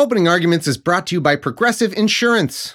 Opening Arguments is brought to you by Progressive Insurance.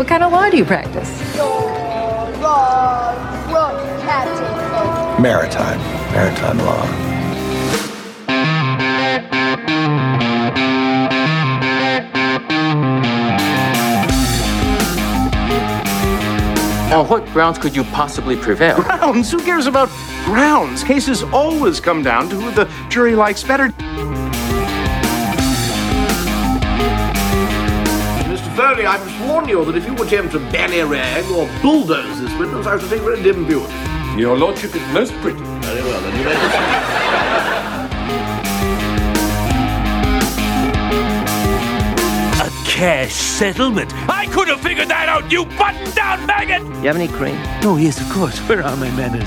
What kind of law do you practice? Maritime. Maritime law. On what grounds could you possibly prevail? Grounds? Who cares about grounds? Cases always come down to who the jury likes better. Foley, I must warn you that if you attempt to ballyrag or bulldoze this witness, I shall take very dim view of it. Your lordship is most pretty. Very well, then you may proceed. A cash settlement. I could have figured that out, you button down maggot! You have any cream? Oh, yes, of course. Where are my manners?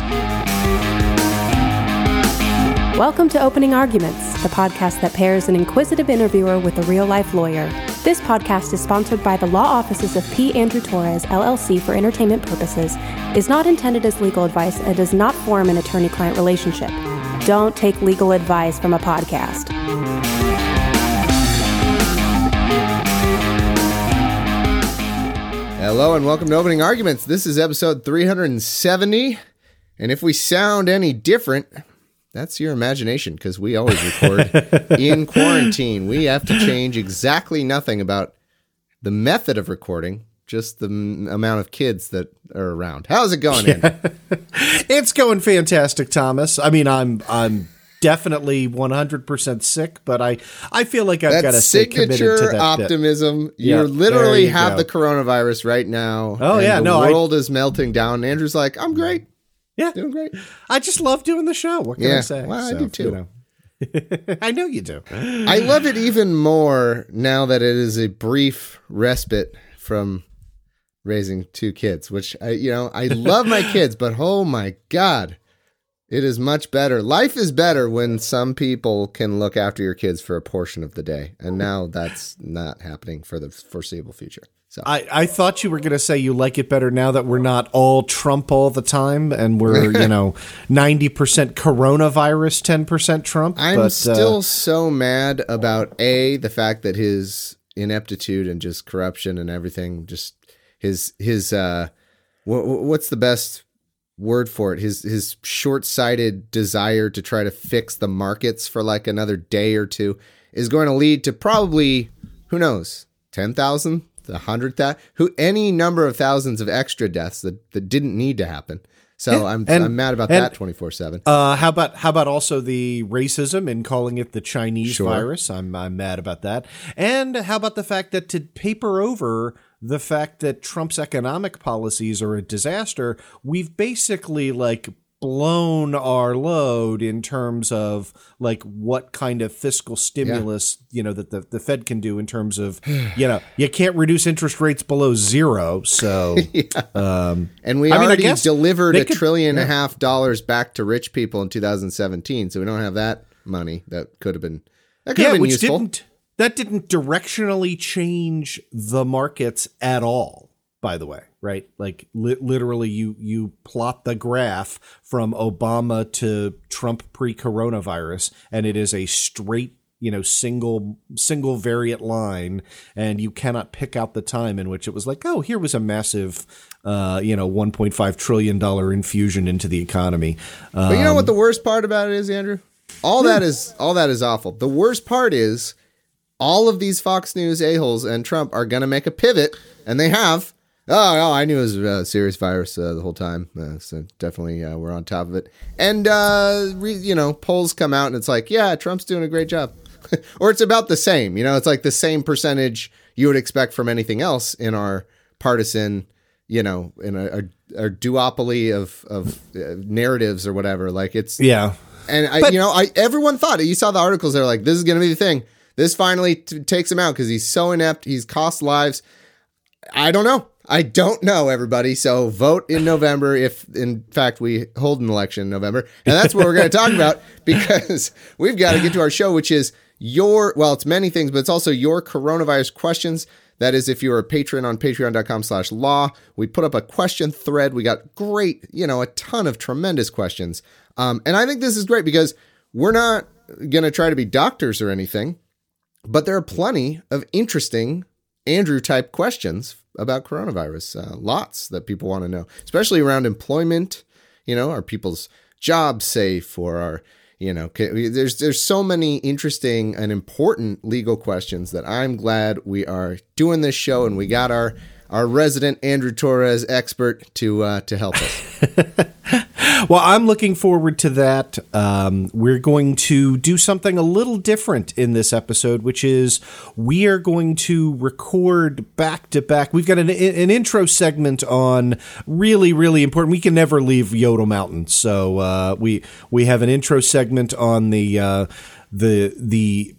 Welcome to Opening Arguments, the podcast that pairs an inquisitive interviewer with a real life lawyer. This podcast is sponsored by the law offices of P. Andrew Torrez, LLC, for entertainment purposes, is not intended as legal advice, and does not form an attorney client relationship. Don't take legal advice from a podcast. Hello and welcome to Opening Arguments. This is episode 370. And if we sound any different, that's your imagination because we always record in quarantine. We have to change exactly nothing about the method of recording, just the m- amount of kids that are around. How's it going, Andy? It's going fantastic, Thomas. I mean, I'm I'm definitely 100% sick, but I I feel like I've got to stay committed to signature that. optimism. Yeah, you literally you have go. the coronavirus right now. Oh, and yeah, the no, I- world is melting down. Andrew's like, I'm great, yeah, doing great. I just love doing the show. What can Yeah, I say? well, I do too. you know. I know you do. I love it even more now that it is a brief respite from raising two kids, which I, you know, I love my kids, but oh my God, it is much better. Life is better when some people can look after your kids for a portion of the day. And now that's not happening for the foreseeable future. So I, I thought you were going to say you like it better now that we're not all Trump all the time and we're, you know, 90% coronavirus, 10% Trump. I'm but, uh, still so mad about A, the fact that his ineptitude and just corruption and everything, just his, his, uh, wha- wha- what's the best word for it? His, his short sighted desire to try to fix the markets for like another day or two is going to lead to probably, who knows, 10,000, a hundred thousand, who, any number of thousands of extra deaths that, that didn't need to happen. So Yeah, I'm, and- I'm mad about and- that 24 seven. Uh, how about how about also the racism in calling it the Chinese Sure. virus? I'm I'm mad about that. And how about the fact that to paper over the fact that Trump's economic policies are a disaster, we've basically like blown our load in terms of like what kind of fiscal stimulus you know that the, the Fed can do in terms of you know you can't reduce interest rates below zero so um And we I already guess delivered a could- trillion and a half dollars back to rich people in 2017, so we don't have that money that could have been that could have yeah, been which useful. didn't that didn't directionally change the markets at all. By the way, right? Like li- literally, you you plot the graph from Obama to Trump pre-coronavirus, and it is a straight you know single single variant line and you cannot pick out the time in which it was like oh here was a massive uh you know 1.5 trillion dollar infusion into the economy But you know Um, what the worst part about it is, Andrew? All that is all that is awful. The worst part is all of these Fox News a-holes and Trump are going to make a pivot, and they have. Oh, no, I knew it was a serious virus uh, the whole time. Uh, so definitely uh, we're on top of it. And, uh, re, you know, polls come out and it's like, yeah, Trump's doing a great job. or it's about the same. You know, it's like the same percentage you would expect from anything else in our partisan, you know, in a, a, a duopoly of, of uh, narratives or whatever. Like it's, yeah and I, But- you know, I everyone thought it. You saw the articles. They're like, "This is going to be the thing." this finally t- takes him out because he's so inept. He's cost lives. I don't know. I don't know, everybody. So vote in November if, in fact, we hold an election in November. And that's what we're going to talk about because we've got to get to our show, which is your, well, it's many things, but it's also your coronavirus questions. That is, if you're a patron on patreon.com slash law, we put up a question thread. We got great, you know, a ton of tremendous questions. Um, and I think this is great because we're not going to try to be doctors or anything, but there are plenty of interesting Andrew type questions about coronavirus. Uh, lots that people want to know, especially around employment. You know, are people's jobs safe or are you know there's there's so many interesting and important legal questions that I'm glad we are doing this show and we got our our resident Andrew Torrez expert to uh, to help us. well, I'm looking forward to that. Um, we're going to do something a little different in this episode, which is we are going to record back to back. We've got an, an intro segment on really, really important. We can never leave Yodel Mountain, so uh, we we have an intro segment on the uh, the the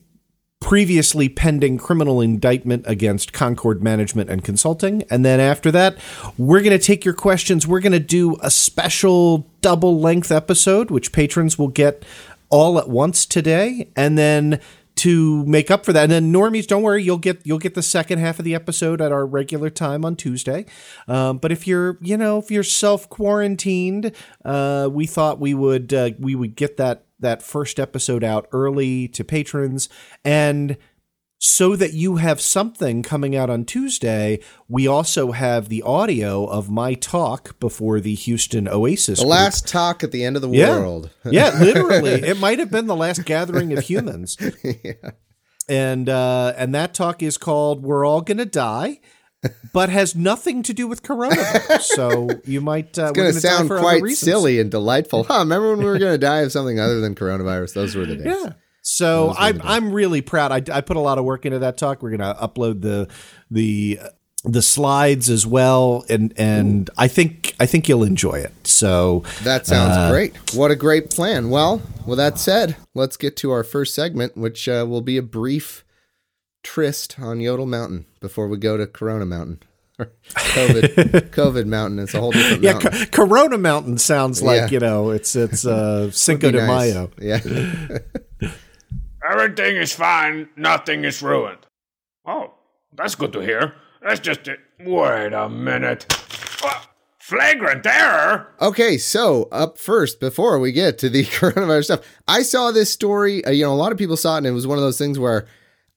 previously pending criminal indictment against Concord Management and Consulting. And then after that, we're going to take your questions. We're going to do a special double length episode, which patrons will get all at once today. And then to make up for that. And then normies, don't worry, you'll get you'll get the second half of the episode at our regular time on Tuesday. Um, but if you're you know if you're self quarantined, uh, we thought we would uh, we would get that that first episode out early to patrons and so that you have something coming out on Tuesday, we also have the audio of my talk before the Houston Oasis. The group. last talk at the end of the yeah. world. yeah, literally. It might have been the last gathering of humans. yeah. And uh, and that talk is called "We're All Gonna Die." But has nothing to do with coronavirus. So you might. Uh, it's going to sound quite silly and delightful. Huh? Remember when we were going to die of something other than coronavirus? Those were the days. Yeah. So I'm I'm really proud. I, I put a lot of work into that talk. We're going to upload the the the slides as well, and and I think I think you'll enjoy it. So that sounds uh, great. What a great plan. Well, with that said, let's get to our first segment, which uh, will be a brief tryst on Yodel Mountain before we go to Corona Mountain. COVID, COVID Mountain. It's a whole different yeah, mountain. Co- Corona Mountain sounds like yeah. you know it's it's uh, Cinco de nice. Mayo. Yeah. Everything is fine. Nothing is ruined. Oh, that's good to hear. That's just it. Wait a minute. Flagrant error. Okay, so up first, before we get to the coronavirus stuff, I saw this story. Uh, you know, a lot of people saw it, and it was one of those things where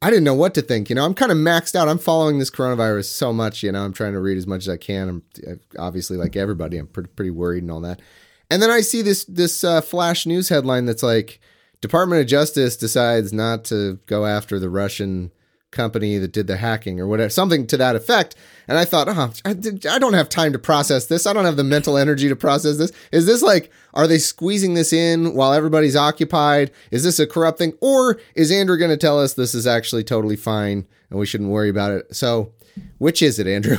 I didn't know what to think. You know, I'm kind of maxed out. I'm following this coronavirus so much. You know, I'm trying to read as much as I can. I'm uh, obviously like everybody. I'm pretty pretty worried and all that. And then I see this this uh, flash news headline that's like Department of Justice decides not to go after the Russian company that did the hacking or whatever, something to that effect. And I thought, oh, I, I, don't have time to process this. I don't have the mental energy to process this. Is this like, are they squeezing this in while everybody's occupied? Is this a corrupt thing? Or is Andrew going to tell us this is actually totally fine and we shouldn't worry about it? So which is it, Andrew?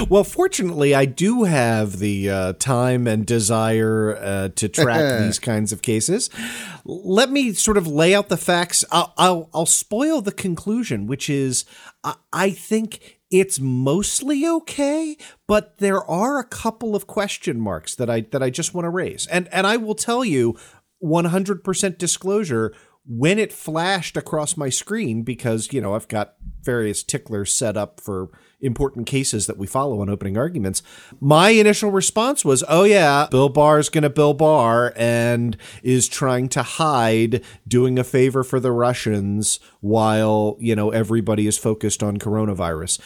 well, fortunately, I do have the uh, time and desire uh, to track these kinds of cases. Let me sort of lay out the facts. I'll, I'll, I'll spoil the conclusion, which is I, I think it's mostly okay, but there are a couple of question marks that I that I just want to raise. And and I will tell you 100% disclosure when it flashed across my screen because you know I've got various ticklers set up for important cases that we follow on opening arguments. My initial response was, "Oh yeah, Bill Barr's going to Bill Barr and is trying to hide doing a favor for the Russians while, you know, everybody is focused on coronavirus."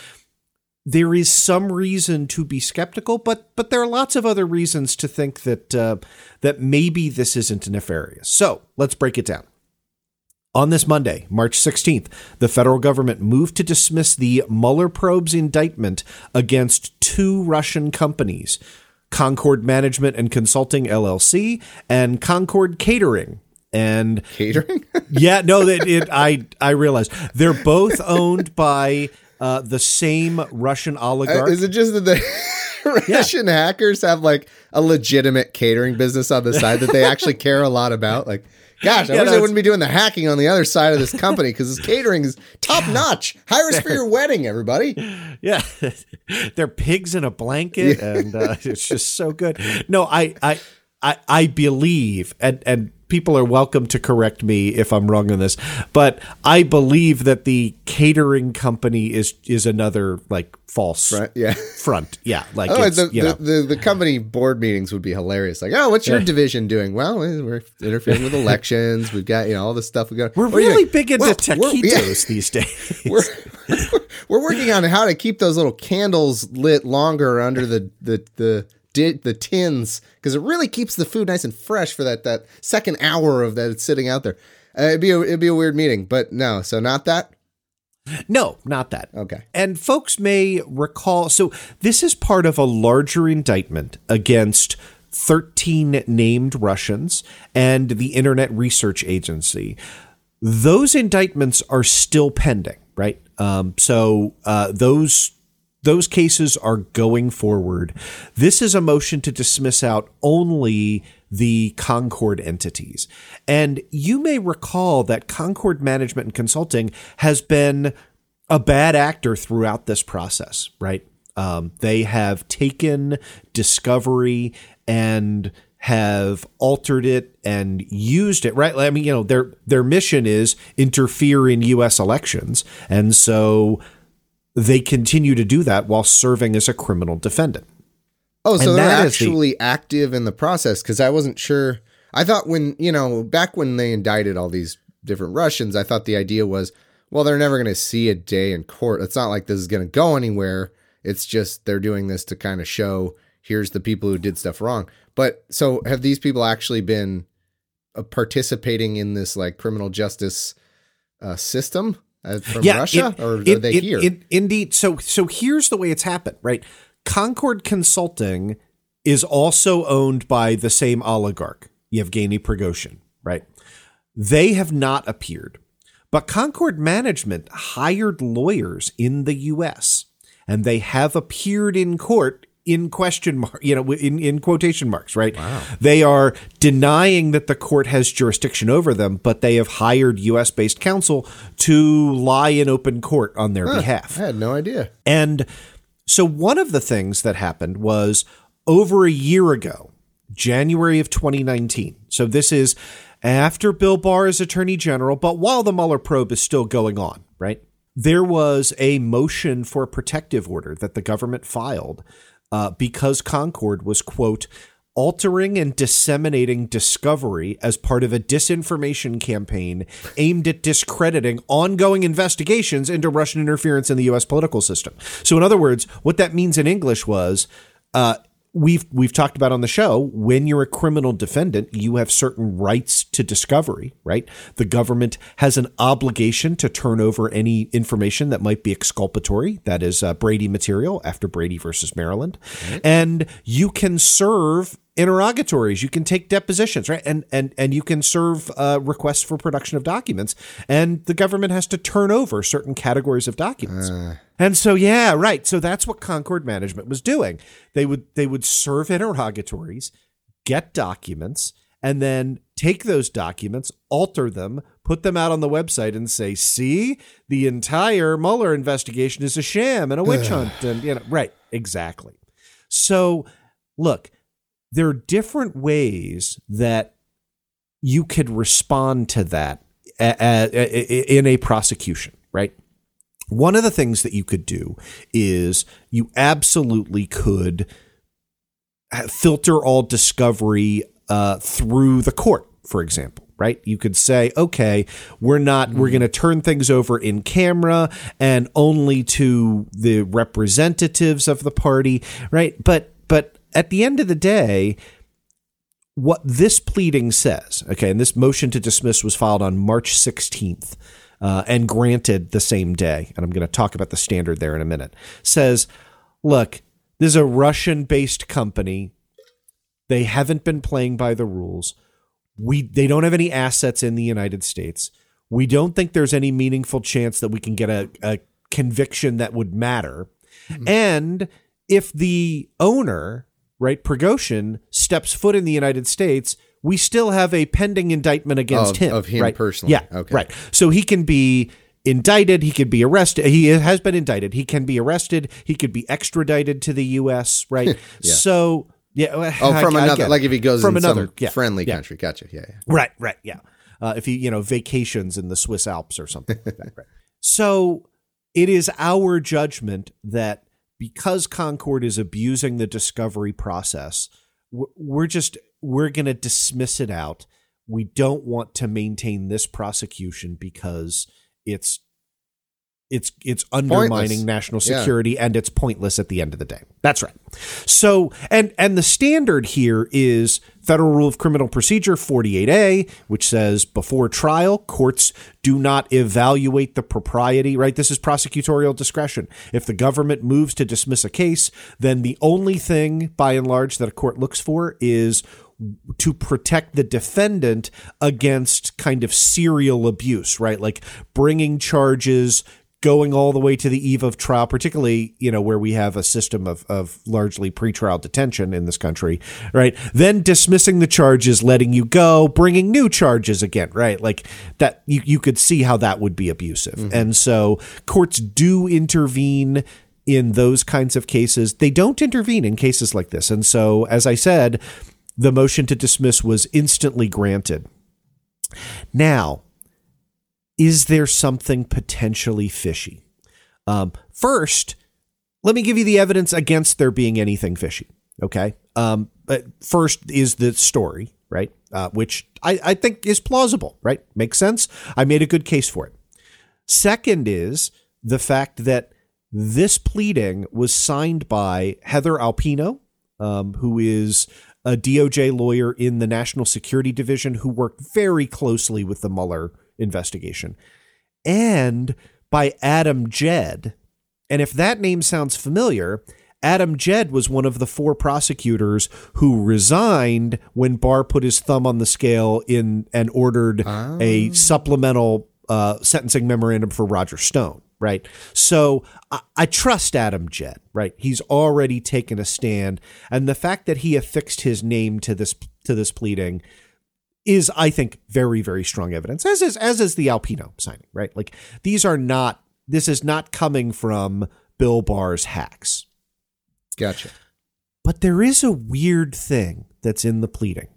There is some reason to be skeptical, but but there are lots of other reasons to think that uh, that maybe this isn't nefarious. So let's break it down. On this Monday, March 16th, the federal government moved to dismiss the Mueller probe's indictment against two Russian companies, Concord Management and Consulting LLC and Concord Catering. And catering? yeah, no, it, it, I I realized they're both owned by uh, the same Russian oligarch. Uh, is it just that the Russian yeah. hackers have like a legitimate catering business on the side that they actually care a lot about? Like, Gosh, I Yeah, wish no, I wouldn't be doing the hacking on the other side of this company because this catering is top notch. Hire us for your wedding, everybody. Yeah, they're pigs in a blanket, and uh, it's just so good. No, I, I, I, I believe, and and people are welcome to correct me if I'm wrong on this, but I believe that the catering company is is another like false Right? Yeah. front. Yeah, like Oh, the, you the, know. the, the company board meetings would be hilarious. Like, oh, what's your Yeah. division doing? Well, we're interfering with elections. We've got, you know, all the stuff we got. we're oh, What really big into Well, taquitos yeah. these days. we're we're working on how to keep those little candles lit longer under the the the di- the tins because it really keeps the food nice and fresh for that that second hour of that it's sitting out there. Uh, it'd be a, it'd be a weird meeting, but no, so not that. No, not that. Okay. And folks may recall so this is part of a larger indictment against 13 named Russians and the Internet Research Agency. Those indictments are still pending, right? Um, so uh, those those cases are going forward. This is a motion to dismiss out only the Concord entities. And you may recall that Concord Management and Consulting has been a bad actor throughout this process, right? Um, they have taken discovery and have altered it and used it, right? I mean, you know, their their mission is interfere in US elections. And so they continue to do that while serving as a criminal defendant. Oh, so And they're is the- actually active in the process because I wasn't sure. I thought when you know back when they indicted all these different Russians, I thought the idea was, well, they're never going to see a day in court. It's not like this is going to go anywhere. It's just they're doing this to kind of show here's the people who did stuff wrong. But so have these people actually been uh, participating in this like criminal justice uh, system uh, from Russia, in- or are in- they in- here? in- indeed. So so here's the way it's happened, right? Concord Consulting is also owned by the same oligarch, Yevgeny Prigozhin, right? They have not appeared, but Concord Management hired lawyers in the U.S. and they have appeared in court in question mark, you know, in, in quotation marks, right? They are denying that the court has jurisdiction over them, but they have hired U.S. based counsel to lie in open court on their behalf. I had no idea. And so one of the things that happened was over a year ago, January of 2019. So this is after Bill Barr is Attorney General, but while the Mueller probe is still going on, right? There was a motion for a protective order that the government filed uh, because Concord was, quote, altering and disseminating discovery as part of a disinformation campaign aimed at discrediting ongoing investigations into Russian interference in the U.S. political system. So, in other words, what that means in English was. Uh, We've we've talked about on the show when you're a criminal defendant, you have certain rights to discovery, right? The government has an obligation to turn over any information that might be exculpatory, that is uh, Brady material after Brady versus Maryland, and you can serve interrogatories. You can take depositions right? And and and you can serve uh, requests for production of documents. And the government has to turn over certain categories of documents. And so yeah right. So that's what concord management was doing. They would they would serve interrogatories get documents and then take those documents alter them put them out on the website and say see the entire Mueller investigation is a sham and a witch hunt and you know right exactly. So look there are different ways that you could respond to that in a prosecution, right? One of the things that you could do is you absolutely could filter all discovery uh, through the court, for example. Right? You could say, okay, we're not, we're going to turn things over in camera and only to the representatives of the party, right? But, but at the end of the day, what this pleading says, okay, and this motion to dismiss was filed on March 16th uh, and granted the same day, and I'm going to talk about the standard there in a minute, says, look, this is a Russian based company. They haven't been playing by the rules. We they don't have any assets in the United States. We don't think there's any meaningful chance that we can get a, a conviction that would matter. And if the owner, right, Prigozhin, steps foot in the United States, we still have a pending indictment against Of- him. of him right? personally. Yeah. Okay. Right. So he can be indicted. He could be arrested. He has been indicted. He can be arrested. He could be extradited to the U.S. Right. Yeah. So yeah. Oh, from I another, it. like if he goes from in another some yeah, friendly yeah. country. Gotcha. Yeah, yeah. Right, right, yeah. Uh, if he, you know, vacations in the Swiss Alps or something like that. Right. So it is our judgment that because Concord is abusing the discovery process, we're just we're going to dismiss it out. We don't want to maintain this prosecution because it's it's it's undermining Pointless. national Yeah. security and it's pointless at the end of the day. That's right. So and and the standard here is Federal Rule of Criminal Procedure 48A, which says before trial, courts do not evaluate the propriety, right? This is prosecutorial discretion. If the government moves to dismiss a case, then the only thing by and large that a court looks for is to protect the defendant against kind of serial abuse, right? Like bringing charges, going all the way to the eve of trial, particularly, you know, where we have a system of, of largely pretrial detention in this country, right? Then dismissing the charges, letting you go, bringing new charges again, right? Like that, you, you could see how that would be abusive. Mm-hmm. And so courts do intervene in those kinds of cases. They don't intervene in cases like this. And so, as I said, the motion to dismiss was instantly granted. Now, is there something potentially fishy? Um, first, let me give you the evidence against there being anything fishy. Okay. Um, but first is the story, right? Uh, which I, I think is plausible, right? Makes sense. I made a good case for it. Second is the fact that this pleading was signed by Heather Alpino, um, who is a DOJ lawyer in the National Security Division who worked very closely with the Mueller investigation, and by Adam Jed. And if that name sounds familiar, Adam Jed was one of the four prosecutors who resigned when Barr put his thumb on the scale in and ordered a supplemental uh, sentencing memorandum for Roger Stone. Right. So I, I trust Adam Jed. Right. He's already taken a stand, and the fact that he affixed his name to this to this pleading is, I think, very very strong evidence. As is as is the Alpino signing. Right. Like these are not. This is not coming from Bill Barr's hacks. Gotcha. But there is a weird thing that's in the pleading.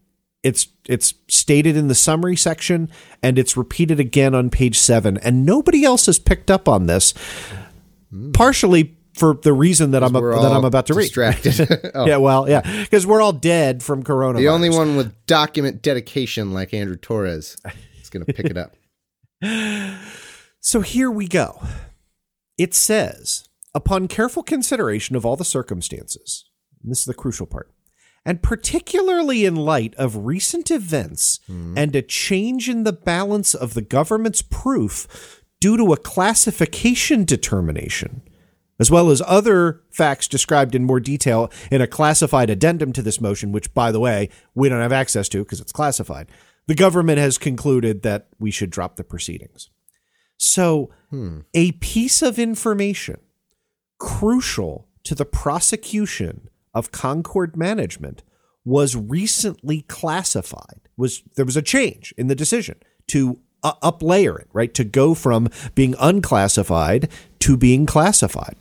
It's it's stated in the summary section and it's repeated again on page 7 and nobody else has picked up on this. Hmm. Partially for the reason that I'm. That I'm about to read. distracted. Oh. Yeah, well, yeah, because we're all dead from corona. The only one with document dedication like Andrew Torrez is going to pick it up. So here we go. It says, upon careful consideration of all the circumstances, this is the crucial part, and particularly in light of recent events hmm. and a change in the balance of the government's proof due to a classification determination, as well as other facts described in more detail in a classified addendum to this motion, which, by the way, we don't have access to because it's classified, the government has concluded that we should drop the proceedings. So, a piece of information crucial to the prosecution of Concord management was recently classified. Was there was a change in the decision to uh, uplayer it, right? To go from being unclassified to being classified.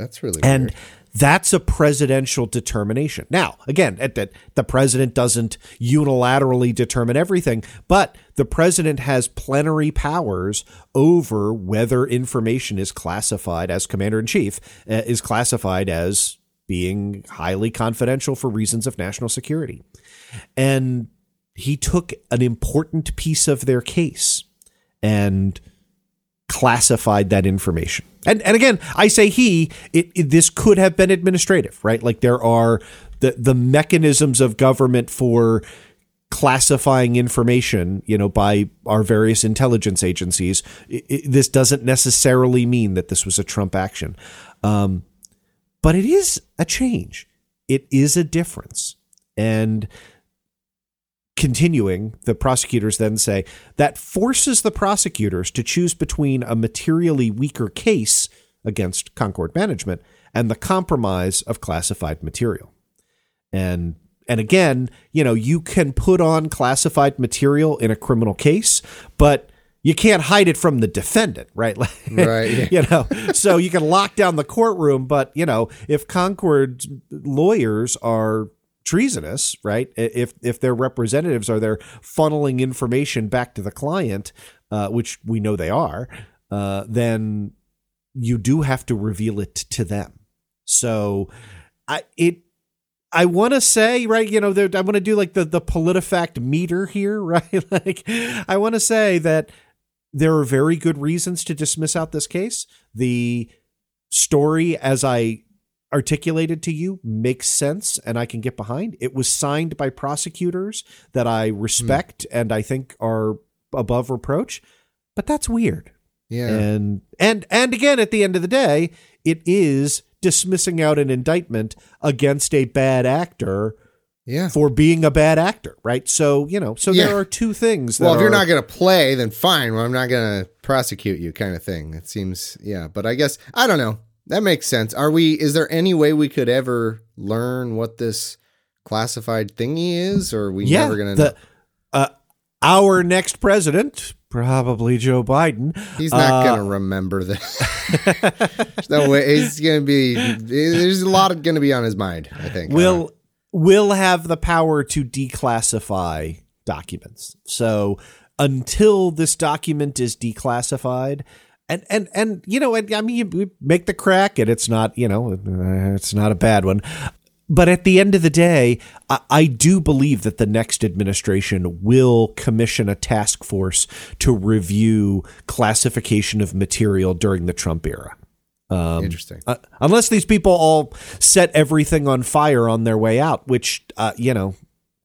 That's really And weird. that's a presidential determination. Now, again, at that the president doesn't unilaterally determine everything, but the president has plenary powers over whether information is classified as commander in chief uh, is classified as being highly confidential for reasons of national security. And he took an important piece of their case and classified that information. And and again, I say he. It, it- this could have been administrative, right? Like there are the the mechanisms of government for classifying information, you know, by our various intelligence agencies. I- I- this doesn't necessarily mean that this was a Trump action, um, but it is a change. It is a difference, and continuing, the prosecutors then say that forces the prosecutors to choose between a materially weaker case against Concord management and the compromise of classified material. And and again, you know, you can put on classified material in a criminal case, but you can't hide it from the defendant, right? Right, you know, so you can lock down the courtroom, but you know, if Concord's lawyers are treasonous, right? If if their representatives are there funneling information back to the client, uh, which we know they are, uh, then you do have to reveal it to them. So, I it. I want to say, right, you know, I want to do like the the PolitiFact meter here, right? like, I want to say that there are very good reasons to dismiss out this case. The story, as I articulated to you, makes sense and I can get behind. It was signed by prosecutors that I hmm. respect and I think are above reproach, but that's weird. Yeah. And and and again at the end of the day, it is dismissing out an indictment against a bad actor yeah. for being a bad actor, right? So, you know, so Yeah. there are two things that Well, if you're are- not going to play, then fine. Well, I'm not going to prosecute you, kind of thing. It seems, yeah. But I guess I don't know. That makes sense. Are we? Is there any way we could ever learn what this classified thingy is, or are we yeah, never going to? uh, our next president, probably Joe Biden. He's not uh, going to remember this. No way. He's going to be. There's a lot going to be on his mind. I think. will will have the power to declassify documents. So until this document is declassified, and and and you know, and I mean, you- make the crack, and it's not you know, uh, it's not a bad one. But at the end of the day, I, I do believe that the next administration will commission a task force to review classification of material during the Trump era. Um, Interesting. uh, unless these people all set everything on fire on their way out, which uh, you know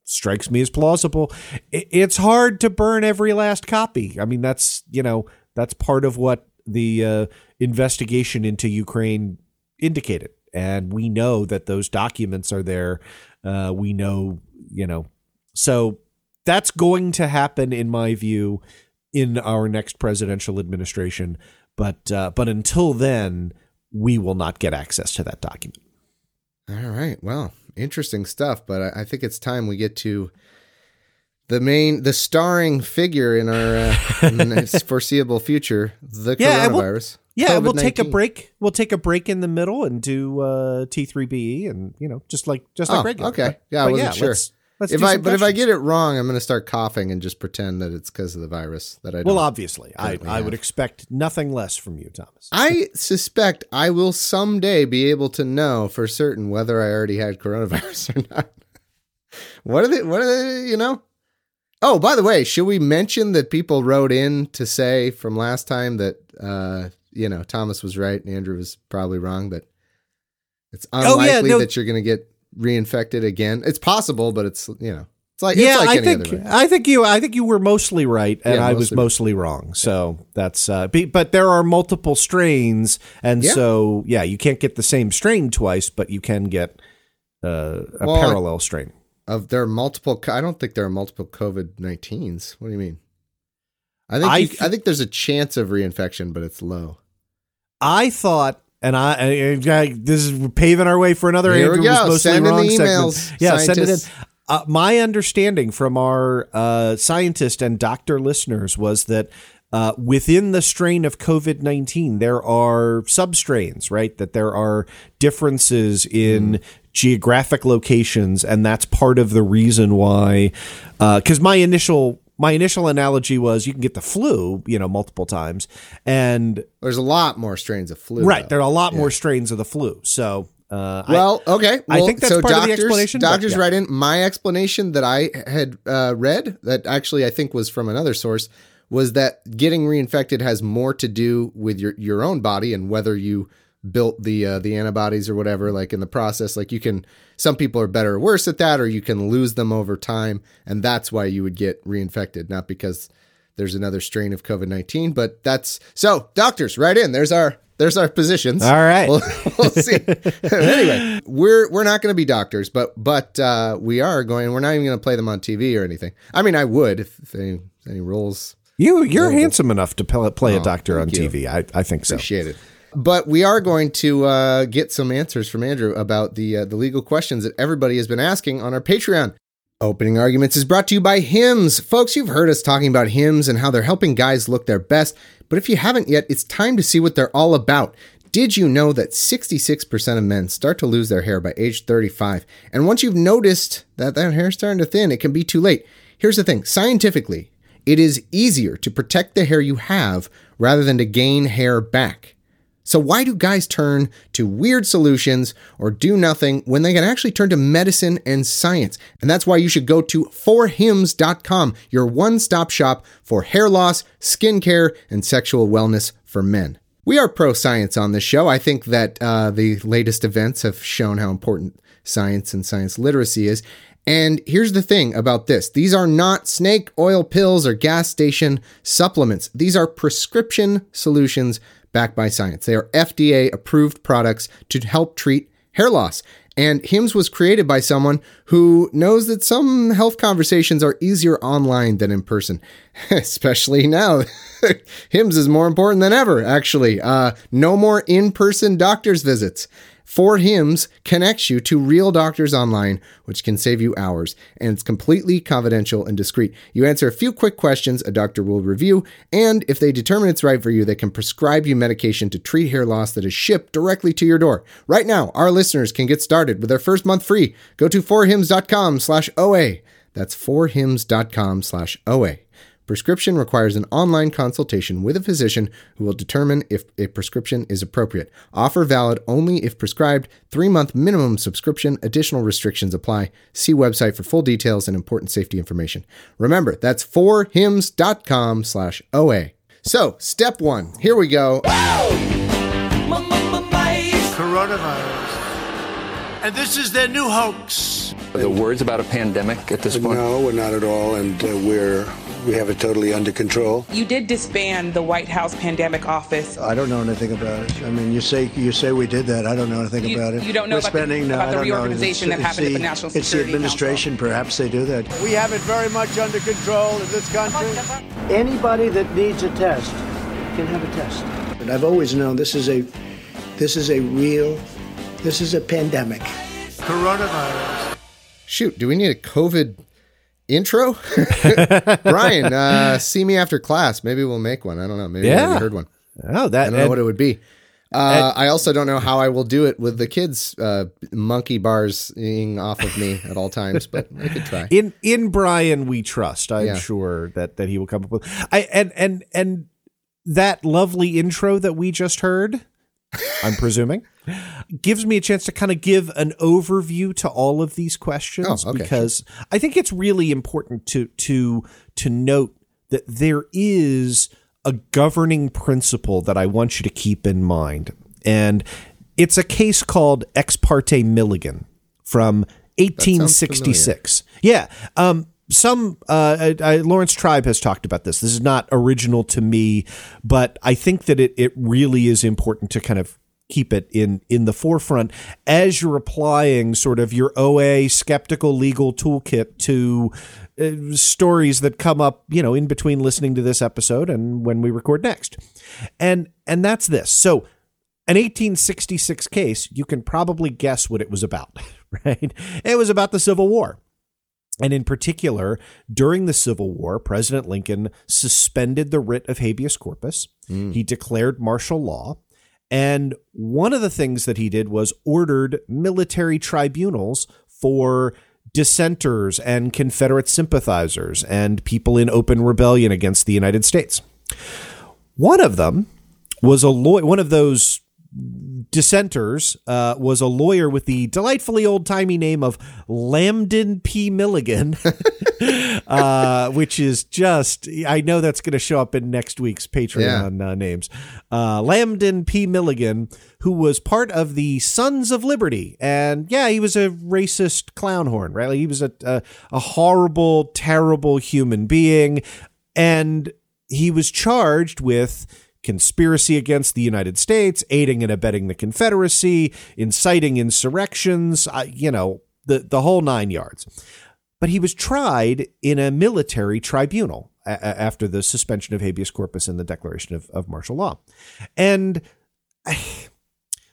strikes me as plausible. It's hard to burn every last copy. I mean, that's you know that's part of what the uh, investigation into Ukraine indicated, and we know that those documents are there. Uh, we know, you know, so that's going to happen, in my view, in our next presidential administration. But uh, but until then, we will not get access to that document. All right. Well, interesting stuff. But I, I think it's time we get to the main, the starring figure in our uh, foreseeable future, the Yeah, we'll- coronavirus. Yeah, we'll take a break. We'll take a break in the middle and do uh, T3BE, and you know, just like just like Oh, regular. okay. But- Yeah, I wasn't sure. Let's, let's if I but if I get it wrong, I'm going to start coughing and just pretend that it's because of the virus that I don't. well, obviously, I I would expect nothing less from you, Thomas. I suspect I will someday be able to know for certain whether I already had coronavirus or not. what are they? What are they? You know? Oh, by the way, should we mention that people wrote in to say from last time that uh, you know Thomas was right and Andrew was probably wrong, but it's Oh, yeah, unlikely no- that you're going to get reinfected again. It's possible, but it's you know it's like yeah, it's like I any think. I think you I think you were mostly right, and Yeah, I was mostly- wrong. So that's uh, be, but there are multiple strains, and Yeah. so yeah, you can't get the same strain twice, but you can get uh, a Well, parallel strain. Of there are multiple. I don't think there are multiple COVID 19s. What do you mean? I think I you, th- I think there's a chance of reinfection, but it's low. I thought, and I, I, this is paving our way for another Here we Andrew was mostly Send in the wrong emails, segment. Yeah, send it in. Uh, my understanding from our uh, scientist and doctor listeners was that uh, within the strain of COVID 19, there are substrains, right? That there are differences in geographic locations. And that's part of the reason why, because my initial. My initial analogy was you can get the flu, you know, multiple times, and There's a lot more strains of flu. right, though. there are a lot more strains of the flu. So, uh, I- Well, okay. I think that's so part of the doctors, explanation, but Doctors yeah. write in my explanation that I had uh, read that actually I think was from another source was that getting reinfected has more to do with your your own body and whether you built the uh, the antibodies or whatever like in the process like you can some people are better or worse at that or you can lose them over time and that's why you would get reinfected not because there's another strain of COVID-19 but that's so doctors right in there's our there's our positions All right. we'll, we'll see. anyway, we're we're not going to be doctors, but but uh, we are going. We're not even going to play them on TV or anything. I mean, I would if, if any any roles. You you're handsome enough to play, a Oh, doctor on thank you. TV. I, I think so. Appreciate it. but we are going to uh, get some answers from Andrew about the uh, the legal questions that everybody has been asking on our Patreon. Opening Arguments is brought to you by Hims. Folks, you've heard us talking about Hims and how they're helping guys look their best, but if you haven't yet, it's time to see what they're all about. Did you know that 66% of men start to lose their hair by age 35? And once you've noticed that that hair's starting to thin, it can be too late. Here's the thing scientifically, it is easier to protect the hair you have rather than to gain hair back. So, why do guys turn to weird solutions or do nothing when they can actually turn to medicine and science? And that's why you should go to forhims.com, your one stop shop for hair loss, skincare, and sexual wellness for men. We are pro science on this show. I think that uh, the latest events have shown how important science and science literacy is. And here's the thing about this these are not snake oil pills or gas station supplements, these are prescription solutions backed by science. They are FDA approved products to help treat hair loss. And Hims was created by someone who knows that some health conversations are easier online than in person, especially now. Hims is more important than ever, actually. Uh, no more in person doctor's visits. For Hims connects you to real doctors online, which can save you hours, and it's completely confidential and discreet. You answer a few quick questions a doctor will review, and if they determine it's right for you, they can prescribe you medication to treat hair loss that is shipped directly to your door. Right now, our listeners can get started with their first month free. Go to forhims.com slash OA. That's forhims.com slash OA. Prescription requires an online consultation with a physician who will determine if a prescription is appropriate. Offer valid only if prescribed. Three month minimum subscription. Additional restrictions apply. See website for full details and important safety information. Remember, that's forhims.com slash OA. So, step one. Here we go. Coronavirus. And this is their new hoax. Are there words about a pandemic at this point? No, we're not at all, and uh, we're we have it totally under control. You did disband the White House pandemic office. I don't know anything about it. I mean, you say you say we did that. I don't know anything You- about it. you don't know We're about the- no, about the don't know. reorganization It's- that it's happened at the the- National It's the Security administration. Perhaps they do that. We have it very much under control in this country. Anybody that needs a test can have a test. And I've always known this is a this is a real this is a pandemic. Coronavirus. Shoot, do we need a COVID intro? Brian, uh, see me after class. Maybe we'll make one. I don't know. Maybe Yeah. I heard one. Oh, that I don't know and- what it would be. Uh, I also don't know how I will do it with the kids uh, monkey bars off of me at all times, but I could try. in in Brian we trust. I'm Yeah. sure that that he will come up with. I and and and that lovely intro that we just heard. I'm presuming gives me a chance to kind of give an overview to all of these questions Oh, okay, because I think it's really important to to to note that there is a governing principle that I want you to keep in mind. And it's a case called Ex parte Milligan from 1866. Yeah. Um, some uh, I, I, Laurence Tribe has talked about this. This is not original to me, but I think that it it really is important to kind of keep it in in the forefront as you're applying sort of your OA skeptical legal toolkit to uh, stories that come up, you know, in between listening to this episode and when we record next. And and that's this. So an 1866 case, you can probably guess what it was about, right? It was about the Civil War. And in particular, during the Civil War, President Lincoln suspended the writ of habeas corpus. Hmm. He declared martial law. And one of the things that he did was ordered military tribunals for dissenters and Confederate sympathizers and people in open rebellion against the United States. One of them was a lawyer, one of those dissenters uh, was a lawyer with the delightfully old timey name of Lambden P. Milligan, uh, which is just, I know that's going to show up in next week's Patreon uh, names. Uh, Lambden P. Milligan, who was part of the Sons of Liberty. And yeah, he was a racist clown horn, right? Like he was a, a, a horrible, terrible human being. And he was charged with conspiracy against the United States, aiding and abetting the Confederacy, inciting insurrections, uh, you know, the, the whole nine yards. But he was tried in a military tribunal a- after the suspension of habeas corpus and the declaration of, of martial law. And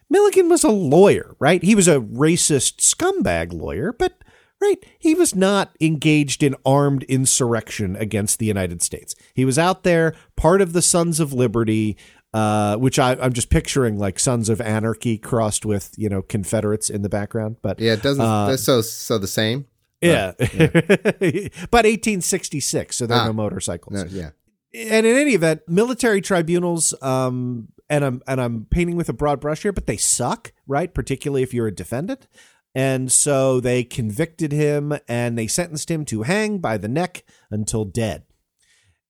Milligan was a lawyer, right? He was a racist scumbag lawyer, but right, he was not engaged in armed insurrection against the United States. He was out there, part of the Sons of Liberty, uh, which I, am just picturing like Sons of Anarchy crossed with you know Confederates in the background. But yeah, it doesn't. Uh, so so the same. Yeah, uh, yeah. but 1866, so there are ah, no motorcycles. No, yeah. And in any event, military tribunals um, and I'm and I'm painting with a broad brush here, but they suck, right? Particularly if you're a defendant. And so they convicted him and they sentenced him to hang by the neck until dead.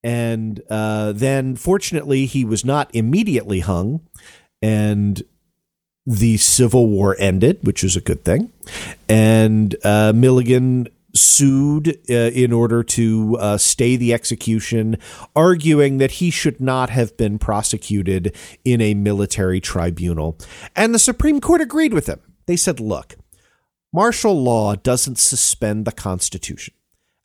And uh, then, fortunately, he was not immediately hung, and the Civil War ended, which is a good thing. And uh, Milligan sued uh, in order to uh, stay the execution, arguing that he should not have been prosecuted in a military tribunal. And the Supreme Court agreed with him. They said, look, martial law doesn't suspend the Constitution.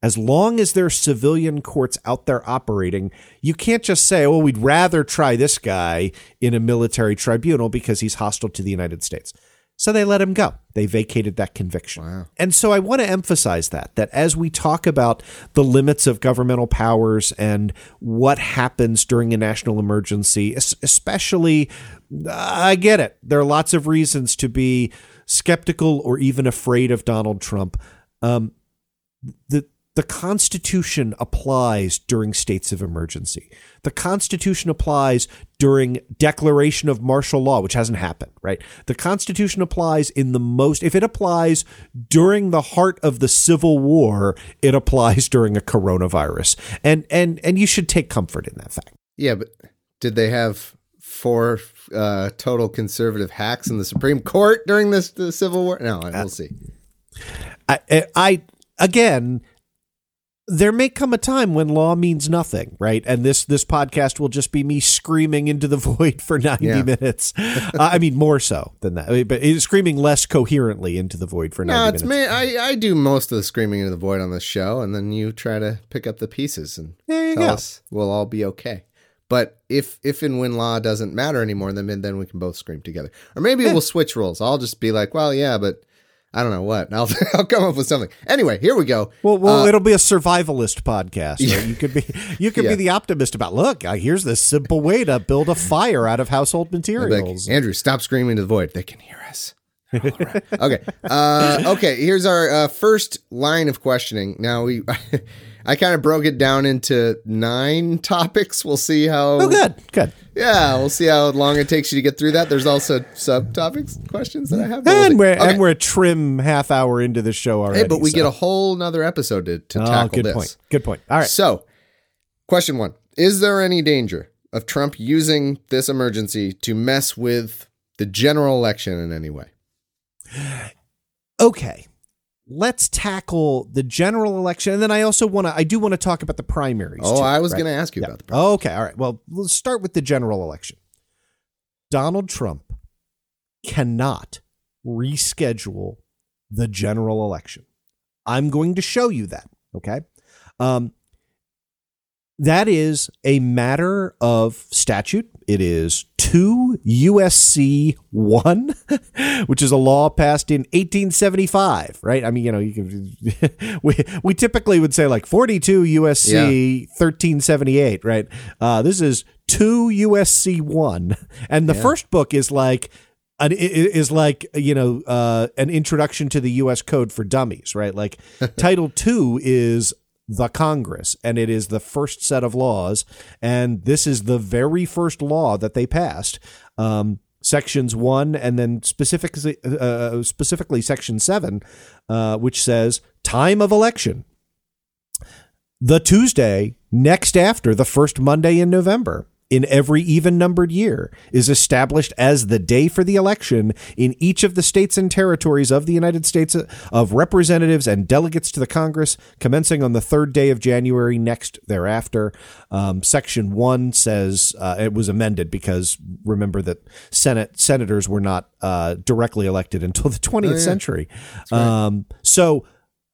As long as there are civilian courts out there operating, you can't just say, well, we'd rather try this guy in a military tribunal because he's hostile to the United States. So they let him go. They vacated that conviction. Wow. And so I want to emphasize that that as we talk about the limits of governmental powers and what happens during a national emergency, especially uh, I get it. There are lots of reasons to be skeptical or even afraid of Donald Trump. Um, the the Constitution applies during states of emergency. The Constitution applies during declaration of martial law, which hasn't happened, right? The Constitution applies in the most, if it applies during the heart of the Civil War, it applies during a coronavirus. And, and, and you should take comfort in that fact. Yeah, but did they have four uh, total conservative hacks in the Supreme Court during this the Civil War? No, we'll uh, see. I, I again, there may come a time when law means nothing, right? And this this podcast will just be me screaming into the void for 90 yeah. minutes. uh, I mean, more so than that, but screaming less coherently into the void for 90 no, it's minutes. Me. I, I do most of the screaming into the void on this show, and then you try to pick up the pieces and tell go. us we'll all be okay. But if if and when law doesn't matter anymore, then then we can both scream together. Or maybe yeah. we'll switch roles. I'll just be like, well, yeah, but I don't know what. I'll I'll come up with something. Anyway, here we go. Well, well, uh, it'll be a survivalist podcast. Yeah. You could be you could yeah. be the optimist about. Look, here's this simple way to build a fire out of household materials. Like, Andrew, stop screaming to the void. They can hear us. okay. Uh, okay. Here's our uh, first line of questioning. Now we I kind of broke it down into nine topics. We'll see how. Oh, good, good. Yeah, we'll see how long it takes you to get through that. There's also subtopics questions that I have. And we're okay. and we're a trim half hour into the show already. Hey, but we so. get a whole nother episode to, to oh, tackle good this. Point. Good point. All right. So, question one: Is there any danger of Trump using this emergency to mess with the general election in any way? Okay let's tackle the general election and then i also want to i do want to talk about the primaries oh too, i was right? going to ask you yeah. about the primaries. okay all right well let's start with the general election donald trump cannot reschedule the general election i'm going to show you that okay um, that is a matter of statute. It is 2 USC 1, which is a law passed in 1875, right? I mean, you know, you can, we, we typically would say like 42 USC yeah. 1378, right? Uh, this is 2 USC 1. And the yeah. first book is like, an, is like you know uh, an introduction to the U.S. Code for Dummies, right? Like Title Two is the Congress, and it is the first set of laws. And this is the very first law that they passed. Um, sections one, and then specifically, uh, specifically section seven, uh, which says time of election. The Tuesday next after the first Monday in November in every even numbered year is established as the day for the election in each of the states and territories of the United States of representatives and delegates to the Congress, commencing on the third day of January next thereafter. Um, section one says uh, it was amended because remember that Senate senators were not uh, directly elected until the 20th oh, yeah. century. Right. Um, so,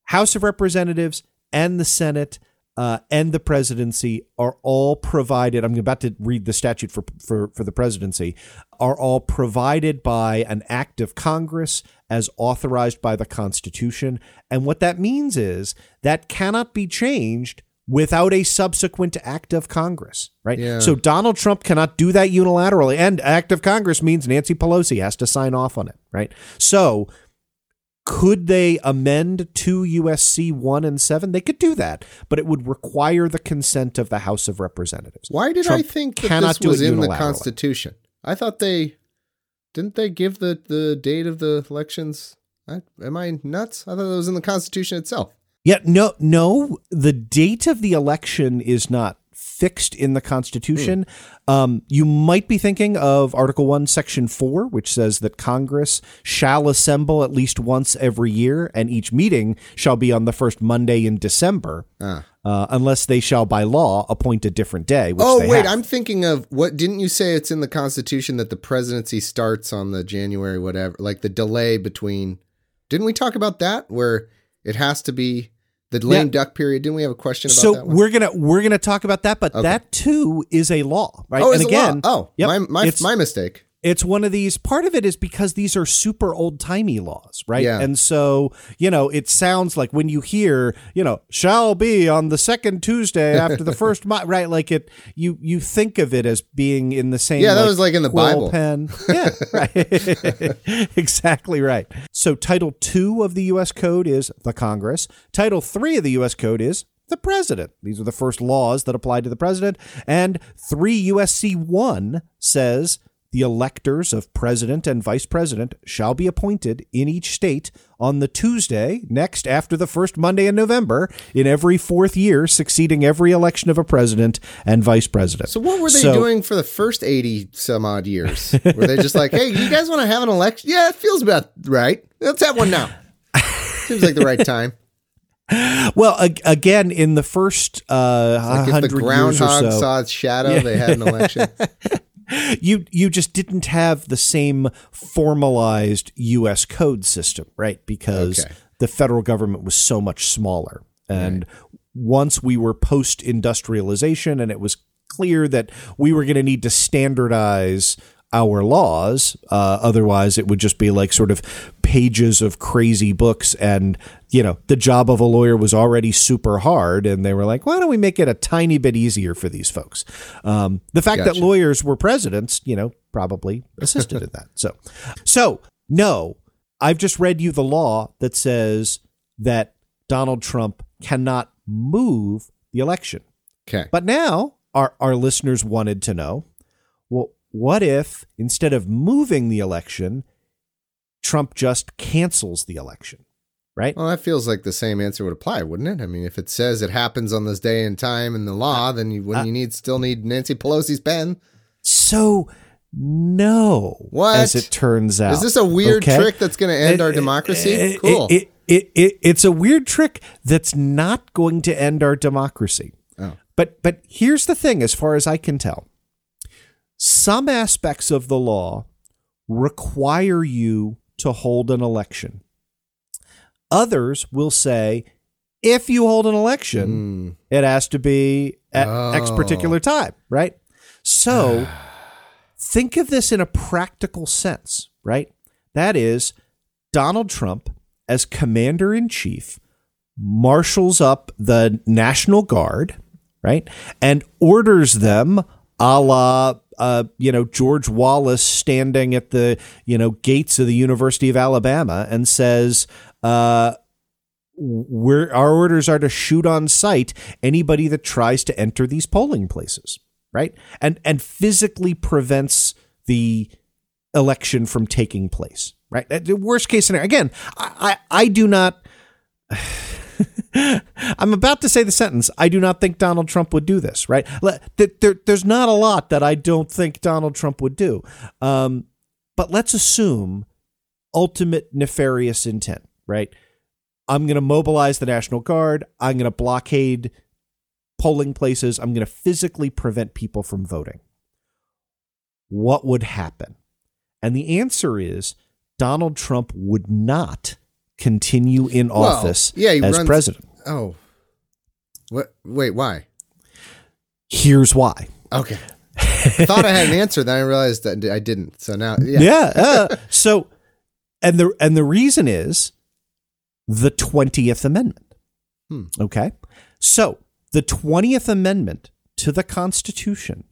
House of Representatives and the Senate uh, and the presidency are all provided. I'm about to read the statute for, for, for the presidency, are all provided by an act of Congress as authorized by the Constitution. And what that means is that cannot be changed without a subsequent act of Congress, right? Yeah. So Donald Trump cannot do that unilaterally. And act of Congress means Nancy Pelosi has to sign off on it, right? So could they amend 2 USC 1 and 7? They could do that, but it would require the consent of the House of Representatives. Why did Trump I think that this was in the. Constitution? I thought they didn't they give the the date of the elections. I, am I nuts? I thought it was in the Constitution itself. Yeah, no, no. The date of the election is not fixed in the Constitution. Um, you might be thinking of Article 1, Section 4, which says that Congress shall assemble at least once every year, and each meeting shall be on the first Monday in December, Ah. uh, unless they shall by law appoint a different day. Oh wait, have. I'm thinking of what didn't you say it's in the Constitution that the presidency starts on the January whatever, like the delay between Didn't we talk about that where it has to be the lame Yeah. duck period? Didn't we have a question about so that So we're gonna we're gonna talk about that, but Okay. that too is a law, right? Oh, and it's a law. again, Oh, yep, my my it's- my mistake. It's one of these. Part of it is because these are super old timey laws, right? Yeah. And so you know, it sounds like when you hear, you know, shall be on the second Tuesday after the first, mo-, right? Like it, you you think of it as being in the same. Yeah, that was like in the Bible. Pen. Yeah, right. exactly right. So Title Two of the U.S. Code is the Congress. Title Three of the U.S. Code is the president. These are the first laws that apply to the president. And 3 USC 1 says the electors of president and vice president shall be appointed in each state on the Tuesday next after the first Monday in November in every fourth year succeeding every election of a president and vice president. So what were they So- doing for the first 80 some odd years? Were they just like, "Hey, you guys want to have an election? Yeah, it feels about right. Let's have one now." Seems like the right time. Well, ag- again, in the first uh, Like if hundred the years or groundhog so, saw its shadow, they had an election. You you just didn't have the same formalized U.S. code system, right? Because Okay. the federal government was so much smaller, and once we were post industrialization, and it was clear that we were going to need to standardize our laws. Uh, otherwise, it would just be like sort of pages of crazy books. And, you know, the job of a lawyer was already super hard. And they were like, why don't we make it a tiny bit easier for these folks? Um, the fact that lawyers were presidents, you know, probably assisted in that. So, so no, I've just read you the law that says that Donald Trump cannot move the election. Okay. But now our, our listeners wanted to know well, what if instead of moving the election, Trump just cancels the election? Right? Well, that feels like the same answer would apply, wouldn't it? I mean, if it says it happens on this day and time in the law, uh, then you when uh, you need still need Nancy Pelosi's pen. So, no. What? As it turns out. Is this a weird Okay? trick that's going to end It- our uh, democracy? Uh, it- cool. It, it, it, it's a weird trick that's not going to end our democracy. Oh. But but here's the thing, as far as I can tell, some aspects of the law require you to hold an election. Others will say, if you hold an election, hmm. it has to be at X Oh. particular time, right? So think of this in a practical sense, right? That is, Donald Trump, as commander in chief, marshals up the National Guard, right? And orders them a la, uh, you know, George Wallace standing at the, you know, gates of the University of Alabama and says, uh, we're, our orders are to shoot on sight anybody that tries to enter these polling places, right? And and physically prevents the election from taking place, right? The worst case scenario. Again, I I, I do not. I'm about to say the sentence. I do not think Donald Trump would do this, right? There, there's not a lot that I don't think Donald Trump would do. Um, but let's assume ultimate nefarious intent, right? I'm going to mobilize the National Guard. I'm going to blockade polling places. I'm going to physically prevent people from voting. What would happen? And the answer is Donald Trump would not continue in Well, office yeah, he as runs- president. Oh. What? Wait, why? Here's why. Okay. I thought I had an answer, then I realized that I didn't. So now, yeah. Yeah. uh, so, and the and the reason is the Twentieth Amendment. Hmm. Okay. So the Twentieth Amendment to the Constitution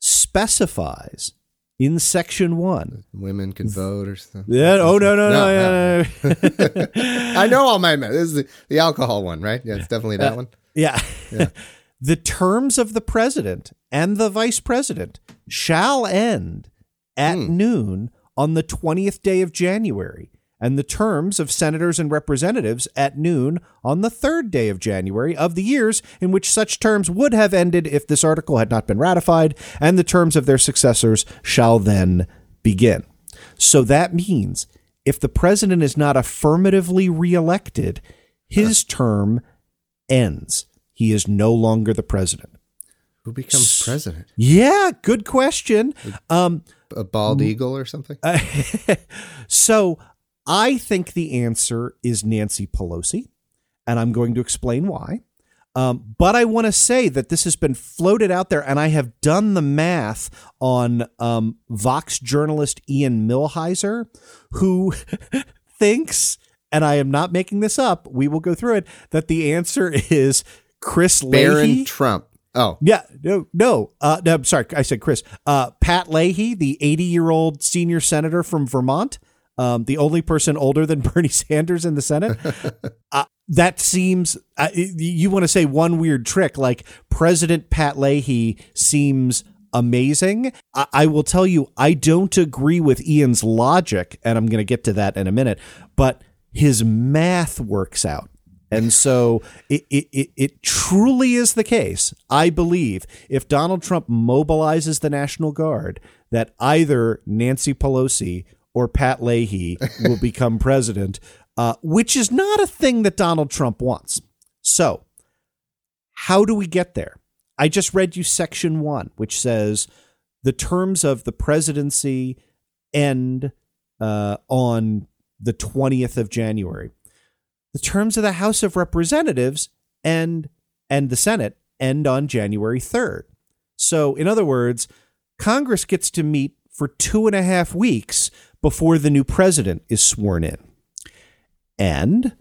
specifies in Section One women can vote or something. Yeah. Oh no no no. no, no, I know all my. Men. This is the, the alcohol one, right? Yeah, it's definitely that Uh, one. Yeah. Yeah. the terms of the president and the vice president shall end at noon on the 20th day of January, and the terms of senators and representatives at noon on the third day of January of the years in which such terms would have ended if this article had not been ratified, and the terms of their successors shall then begin. So that means if the president is not affirmatively reelected, his term ends. He is no longer the president. Who becomes president? Yeah, good question. Um, A bald eagle or something? so I think the answer is Nancy Pelosi, and I'm going to explain why. Um, but I want to say that this has been floated out there, and I have done the math on um, Vox journalist Ian Millhiser, who thinks, and I am not making this up, we will go through it, that the answer is Chris Barron Leahy. Trump. Oh, Yeah, no, no, uh, no. I'm sorry, I said Chris. Uh, Pat Leahy, the 80 year old senior senator from Vermont, um, the only person older than Bernie Sanders in the Senate. uh, that seems uh, you want to say one weird trick like President Pat Leahy seems amazing. I, I will tell you, I don't agree with Ian's logic, and I'm going to get to that in a minute. But his math works out. And so it, it, it, it truly is the case, I believe, if Donald Trump mobilizes the National Guard, that either Nancy Pelosi or Pat Leahy will become president, uh, which is not a thing that Donald Trump wants. So, how do we get there? I just read you section one, which says the terms of the presidency end uh, on the 20th of January the terms of the House of Representatives and and the Senate end on January 3rd. So, in other words, Congress gets to meet for two and a half weeks before the new president is sworn in. And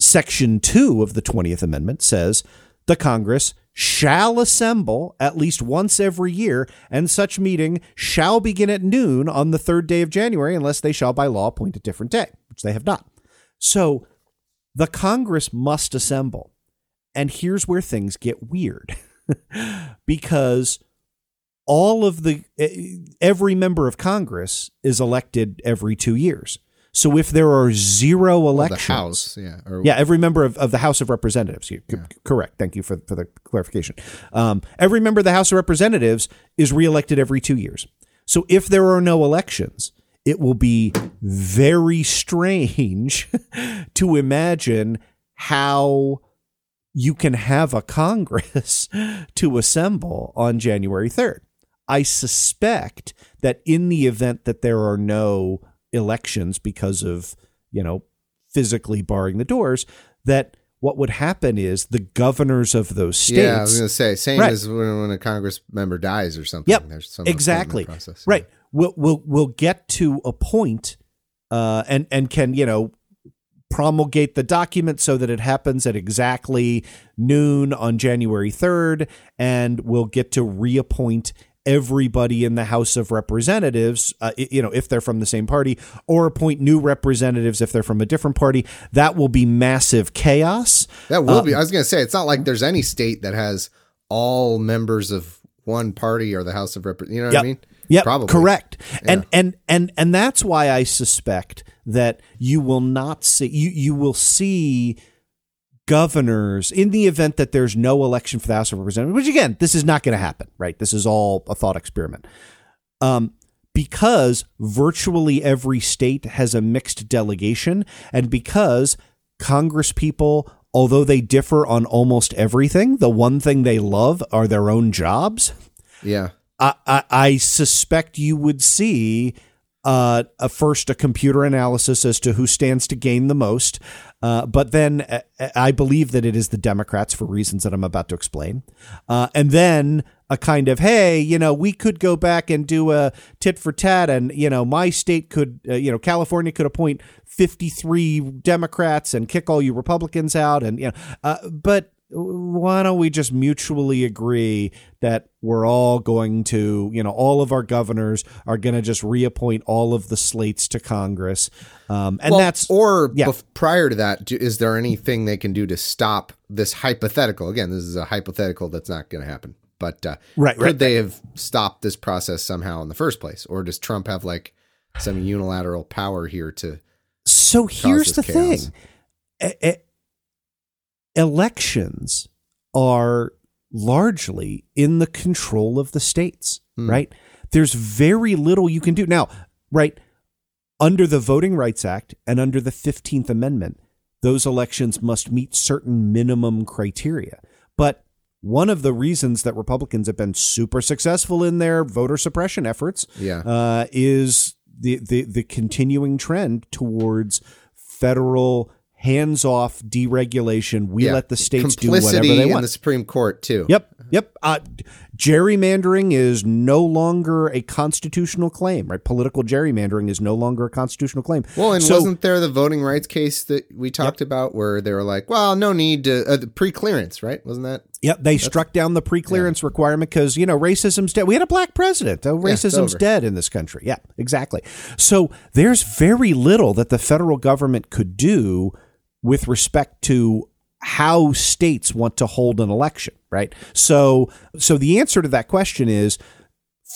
Section 2 of the 20th Amendment says the Congress shall assemble at least once every year, and such meeting shall begin at noon on the third day of January, unless they shall by law appoint a different day, which they have not. So the Congress must assemble. And here's where things get weird because all of the every member of Congress is elected every 2 years. So if there are zero elections, the House, yeah, or- yeah, every member of, of the House of Representatives. You, c- Correct. Thank you for, for the clarification. Um, every member of the House of Representatives is reelected every two years. So if there are no elections, it will be very strange to imagine how you can have a Congress to assemble on January 3rd. I suspect that in the event that there are no elections because of, you know, physically barring the doors, that what would happen is the governors of those states. Yeah, I was going to say same Right. as when, when a Congress member dies or something. Yep, There's some exactly. Process. Right. We'll we'll we'll get to a point, uh, and and can you know promulgate the document so that it happens at exactly noon on January third, and we'll get to reappoint everybody in the House of Representatives, uh, you know, if they're from the same party, or appoint new representatives if they're from a different party. That will be massive chaos. That will Uh, be. I was going to say it's not like there's any state that has all members of one party or the House of Representatives. You know what Yep. I mean? Yep, Probably. correct. And and and and that's why I suspect that you will not see you you will see governors in the event that there's no election for the House of Representatives, which again, this is not going to happen, right? This is all a thought experiment. Um, because virtually every state has a mixed delegation, and because Congress people, although they differ on almost everything, the one thing they love are their own jobs. Yeah. I, I, I suspect you would see uh, a first a computer analysis as to who stands to gain the most, uh, but then uh, I believe that it is the Democrats for reasons that I'm about to explain, uh, and then a kind of hey, you know, we could go back and do a tit for tat, and you know, my state could, uh, you know, California could appoint 53 Democrats and kick all you Republicans out, and you know, uh, but why don't we just mutually agree that we're all going to, you know, all of our governors are going to just reappoint all of the slates to Congress, um, and Well, that's or yeah. bef- prior to that, do, is there anything they can do to stop this hypothetical? Again, this is a hypothetical that's not going to happen. But uh, Right, could right. they have stopped this process somehow in the first place, or does Trump have like some unilateral power here to? So here's the chaos. thing. E- e- elections are largely in the control of the states, Hmm. right? There's very little you can do. Now, right, under the Voting Rights Act and under the 15th Amendment, those elections must meet certain minimum criteria. But one of the reasons that Republicans have been super successful in their voter suppression efforts Yeah. uh, is the, the the continuing trend towards federal hands-off deregulation. We Yeah. let the states do whatever Complicity they in want. the Supreme Court too. Yep, yep. Uh, gerrymandering is no longer a constitutional claim, right? Political gerrymandering is no longer a constitutional claim. Well, and So- wasn't there the voting rights case that we talked about where they were like, well, no need to uh, the pre-clearance, right? Wasn't that? Yep, they struck down the pre-clearance requirement because you know racism's dead. We had a black president. Yeah, it's racism's over. dead in this country. Yeah, exactly. So there's very little that the federal government could do with respect to how states want to hold an election, right? So, so the answer to that question is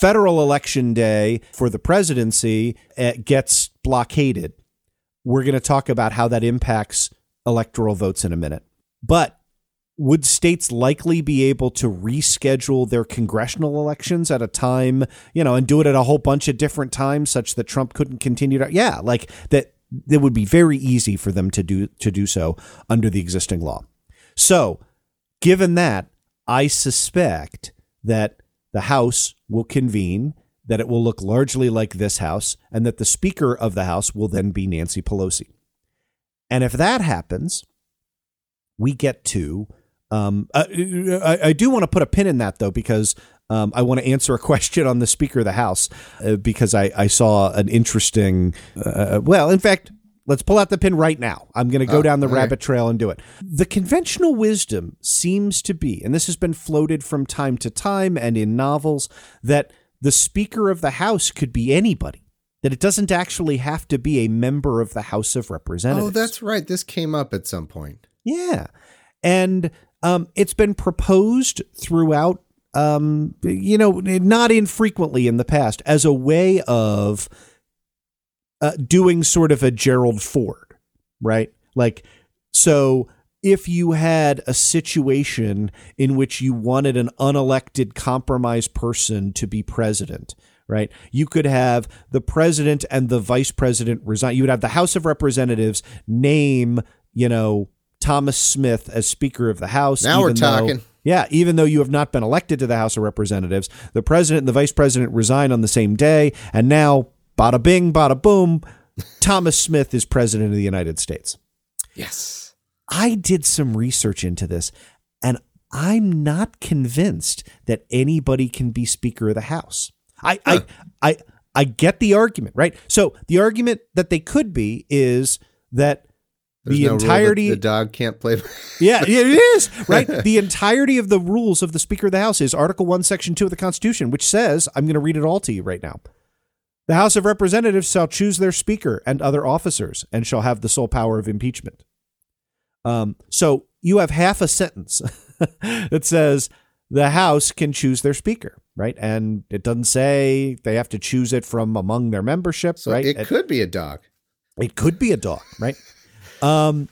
federal election day for the presidency uh, gets blockaded. We're going to talk about how that impacts electoral votes in a minute. But would states likely be able to reschedule their congressional elections at a time, you know, and do it at a whole bunch of different times such that Trump couldn't continue to yeah, like that it would be very easy for them to do to do so under the existing law. So, given that, I suspect that the House will convene, that it will look largely like this House, and that the Speaker of the House will then be Nancy Pelosi. And if that happens, we get to. Um, uh, I, I do want to put a pin in that though, because um, I want to answer a question on the Speaker of the House uh, because I, I saw an interesting. Uh, well, in fact, let's pull out the pin right now. I'm going to go Oh, down the rabbit trail and do it. The conventional wisdom seems to be, and this has been floated from time to time and in novels, that the Speaker of the House could be anybody. That it doesn't actually have to be a member of the House of Representatives. Oh, that's right. This came up at some point. Yeah. And um, it's been proposed throughout, um, you know, not infrequently in the past as a way of uh, doing sort of a Gerald Ford, right? Like, so if you had a situation in which you wanted an unelected compromise person to be president, right? You could have the president and the vice president resign. You would have the House of Representatives name, you know, Thomas Smith as Speaker of the House. Now we're even though- talking. Yeah, even though you have not been elected to the House of Representatives, the president and the vice president resign on the same day, and now, bada bing, bada boom, Thomas Smith is president of the United States. Yes. I did some research into this, and I'm not convinced that anybody can be Speaker of the House. I, I, I, I get the argument, right? So the argument that they could be is that There's the no entirety the dog can't play. yeah, it is right. The entirety of the rules of the Speaker of the House is Article One, Section Two of the Constitution, which says, "I'm going to read it all to you right now." The House of Representatives shall choose their Speaker and other officers, and shall have the sole power of impeachment. Um, so you have half a sentence that says the House can choose their Speaker, right? And it doesn't say they have to choose it from among their membership, So right? it could be a dog. It could be a dog, right? Um,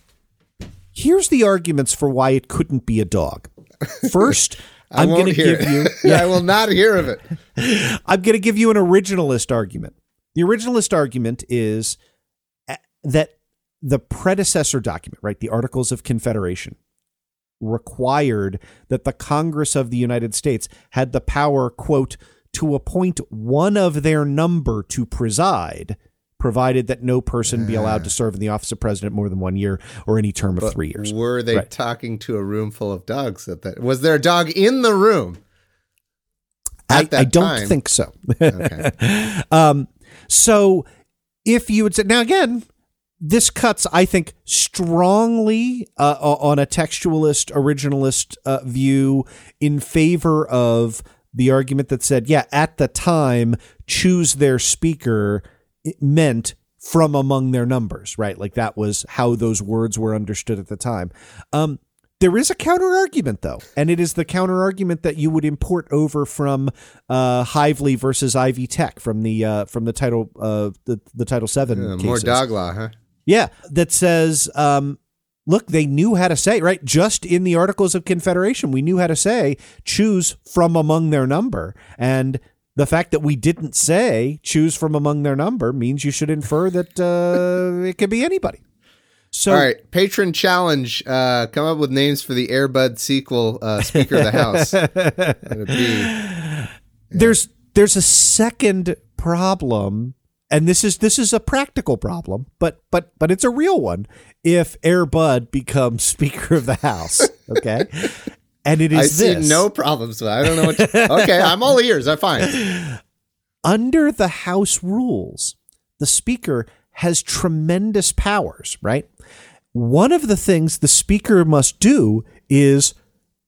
here's the arguments for why it couldn't be a dog. First, I I'm going to give it. you. I will not hear of it. I'm going to give you an originalist argument. The originalist argument is uh, that the predecessor document, right, the Articles of Confederation, required that the Congress of the United States had the power, quote, to appoint one of their number to preside, provided that no person be allowed to serve in the office of president more than one year or any term of But three years. Were they Right. talking to a room full of dogs? At that was there a dog in the room? I, that I don't time? think so. Okay. um, so if you would say now again, this cuts, I think, strongly uh, on a textualist, originalist uh, view in favor of the argument that said, yeah, at the time, choose their speaker meant from among their numbers, right? Like that was how those words were understood at the time. Um, there is a counter argument, though, and it is the counter argument that you would import over from uh, Hively versus Ivy Tech from the uh, from the title uh, the the Title Seven Yeah, more dog law, huh? Yeah, that says, um, look, they knew how to say right. Just in the Articles of Confederation, we knew how to say choose from among their number, and the fact that we didn't say choose from among their number means you should infer that uh, it could be anybody. So, All right, patron challenge. Uh, come up with names for the Air Bud sequel, uh, Speaker of the House. It'd there's there's a second problem and this is this is a practical problem but but but it's a real one if Air Bud becomes speaker of the house okay and it is I see this no problems with that. I don't know what. okay, I'm all ears. I'm fine. under the house rules the speaker has tremendous powers right one of the things the speaker must do is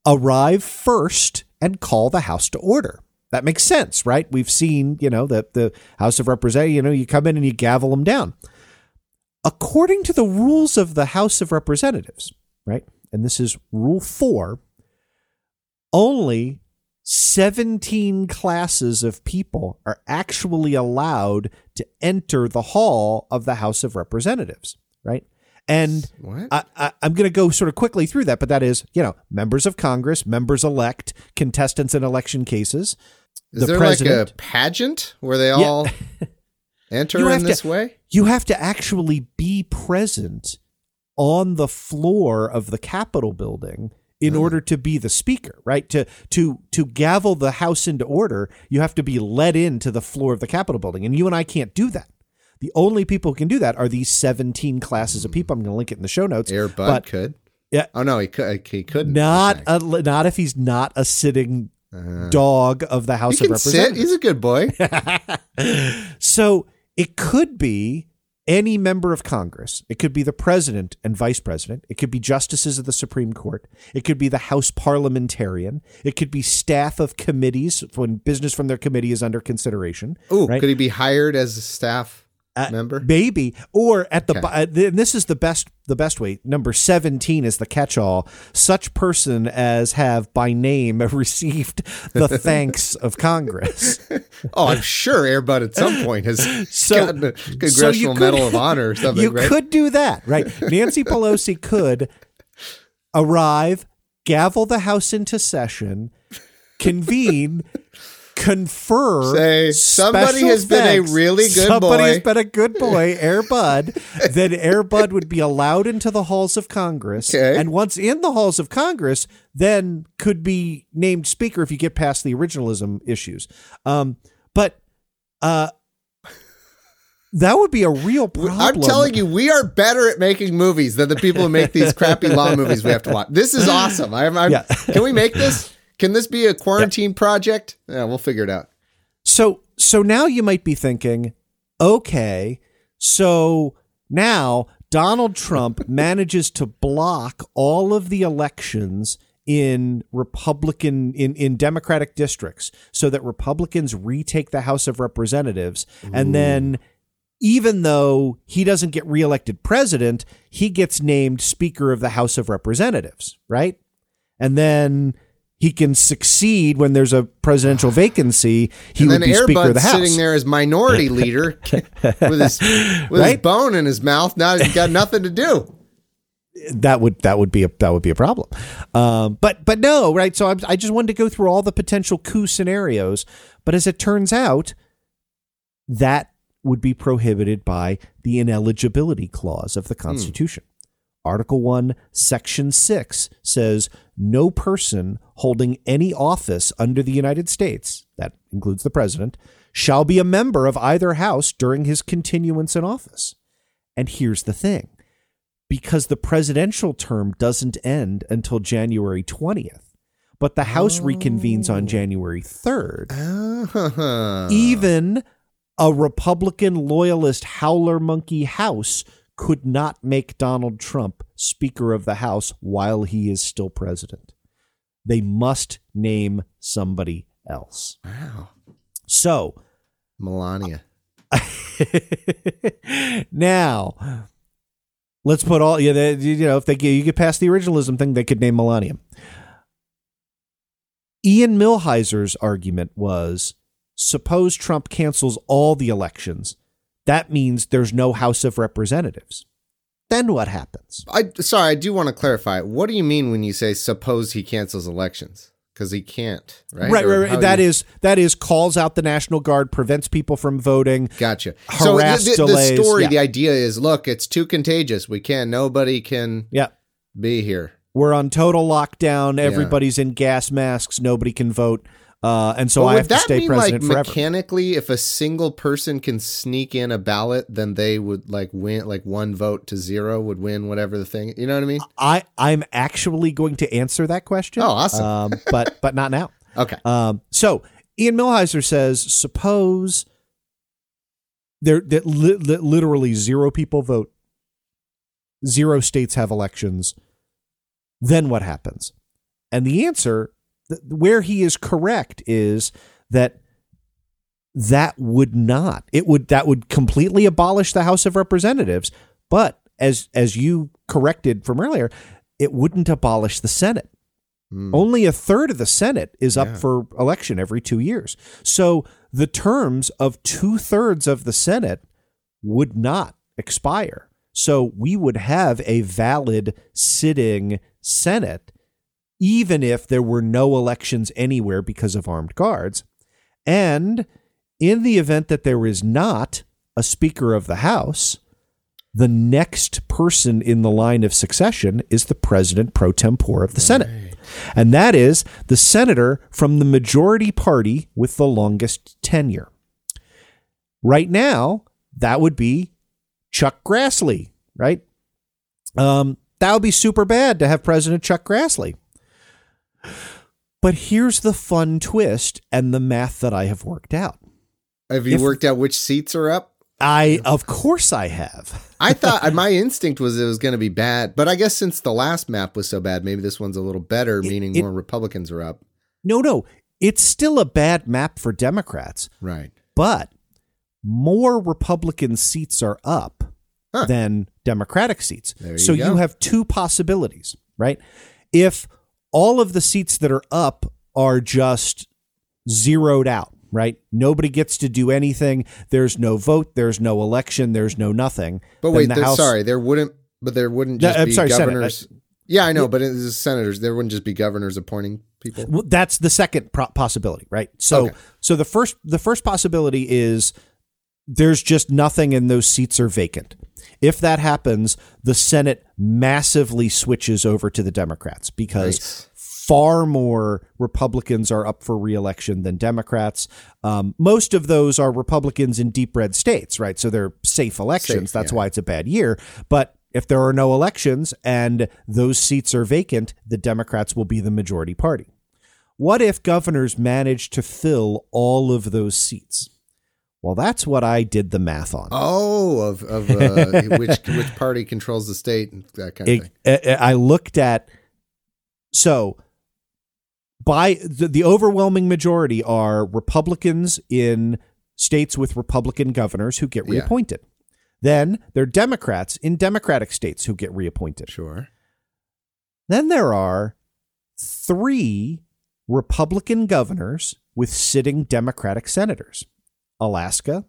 arrive first and call the house to order that makes sense right we've seen you know the the house of representatives you know you come in and you gavel them down according to the rules of the house of representatives right and this is rule 4 only 17 classes of people are actually allowed to enter the hall of the House of Representatives, right? And What? I, I, I'm going to go sort of quickly through that, but that is, you know, members of Congress, members elect, contestants in election cases, Is the there president. like a pageant where they all enter You in have to- this way? You have to actually be present on the floor of the Capitol building in mm. order to be the speaker, right? To to to gavel the House into order, you have to be led into the floor of the Capitol building, and you and I can't do that. The only people who can do that are these 17 classes of mm. people. I'm going to link it in the show notes. Air Bud but could. Yeah. Oh no, he could. He couldn't. not a, not if he's not a sitting uh-huh. dog of the House of can sit. Representatives. He's a good boy. So it could be any member of Congress. It could be the president and vice president. It could be justices of the Supreme Court. It could be the House parliamentarian. It could be staff of committees when business from their committee is under consideration. Ooh, right? could he be hired as a staff Uh, member? Maybe, or at the Okay. uh, and this is the best the best way. Number seventeen is the catch-all. Such person as have by name received the thanks of Congress. Oh, I'm sure Air Bud at some point has So- gotten a so Congressional could- Medal of Honor or something. you right? could do that, right? Nancy Pelosi could arrive, gavel the House into session, convene, confer. Say, somebody has been a really good Somebody boy. Somebody has been a good boy, Air Bud. then Air Bud would be allowed into the halls of Congress, Okay. and once in the halls of Congress, then could be named Speaker if you get past the originalism issues. Um, but. Uh, that would be a real problem. I'm telling you, we are better at making movies than the people who make these crappy law movies we have to watch. This is awesome. I'm, I'm, Yeah. Can we make this? Can this be a quarantine project? Yeah, we'll figure it out. So so now you might be thinking, okay, so now Donald Trump manages to block all of the elections in Republican in in Democratic districts so that Republicans retake the House of Representatives and then even though he doesn't get reelected president, he gets named Speaker of the House of Representatives, right? And then he can succeed when there's a presidential vacancy. He and would then be Speaker of the House. sitting there as minority leader with his with his bone in his mouth. Now he's got nothing to do. that would that would be a that would be a problem. Um, but but no, right? So I'm, I just wanted to go through all the potential coup scenarios. But as it turns out, that would be prohibited by the ineligibility clause of the Constitution. Article 1, Section 6 says no person holding any office under the United States, that includes the president, shall be a member of either house during his continuance in office. And here's the thing because the presidential term doesn't end until January 20th, but the House reconvenes on January 3rd. Ah. Even a Republican loyalist howler monkey House could not make Donald Trump Speaker of the House while he is still president. They must name somebody else. Wow. So, Melania. now, let's put all yeah, they, you know, if they get you get past the originalism thing, they could name Melania. Ian Millhiser's argument was suppose Trump cancels all the elections. That means there's no House of Representatives. Then what happens? I sorry, I do want to clarify. What do you mean when you say suppose he cancels elections? Because he can't, right? Right, Or right, right. That you- is that is calls out the National Guard, prevents people from voting. Gotcha. So the, the, delays. the story, yeah. the idea is, look, it's too contagious. We can't. Nobody can yeah. be here. We're on total lockdown. Everybody's in gas masks. Nobody can vote. Uh, and so I have to that stay mean, president like, forever. Mechanically, if a single person can sneak in a ballot, then they would like win, like one vote to zero would win whatever the thing. You know what I mean? I I'm actually going to answer that question. Oh, awesome. Um, but but not now. Okay. Um, so Ian Millhiser says, suppose there that li- li- literally zero people vote, zero states have elections. Then what happens? And the answer, where he is correct, is that that would not. It would that would completely abolish the House of Representatives. But as as you corrected from earlier, it wouldn't abolish the Senate. Hmm. Only a third of the Senate is up for election every two years. So the terms of two thirds of the Senate would not expire. So we would have a valid sitting Senate, even if there were no elections anywhere because of armed guards. And in the event that there is not a Speaker of the House, the next person in the line of succession is the President pro tempore of the Senate. And that is the senator from the majority party with the longest tenure. Right now, that would be Chuck Grassley, right? Um, that would be super bad to have President Chuck Grassley. But here's the fun twist and the math that I have worked out. Have you If- worked out which seats are up? I, of course, I have. I thought my instinct was it was going to be bad, but I guess since the last map was so bad, maybe this one's a little better, meaning it- more Republicans are up. No, no, it's still a bad map for Democrats, Right. but more Republican seats are up Huh. than Democratic seats. You so go. you have two possibilities, right? If all of the seats that are up are just zeroed out, right? Nobody gets to do anything. There's no vote. There's no election. There's no nothing. But then wait, the House- sorry, there wouldn't, but there wouldn't just I'm be sorry, Senate. governors. yeah, I know, but it's the senators. There wouldn't just be governors appointing people. Well, that's the second pro- possibility, right? So, Okay. so the first the first possibility is there's just nothing and those seats are vacant. If that happens, the Senate massively switches over to the Democrats because Nice. far more Republicans are up for reelection than Democrats. Um, most of those are Republicans in deep red states, right? So they're safe elections. Safe, That's yeah. why it's a bad year. But if there are no elections and those seats are vacant, the Democrats will be the majority party. What if governors manage to fill all of those seats? Well, that's what I did the math on. Oh, of of uh, which which party controls the state and that kind of thing. It- I I looked at so by the, the overwhelming majority are Republicans in states with Republican governors who get Yeah. reappointed. Then there are Democrats in Democratic states who get reappointed. Sure. Then there are three Republican governors with sitting Democratic senators Alaska,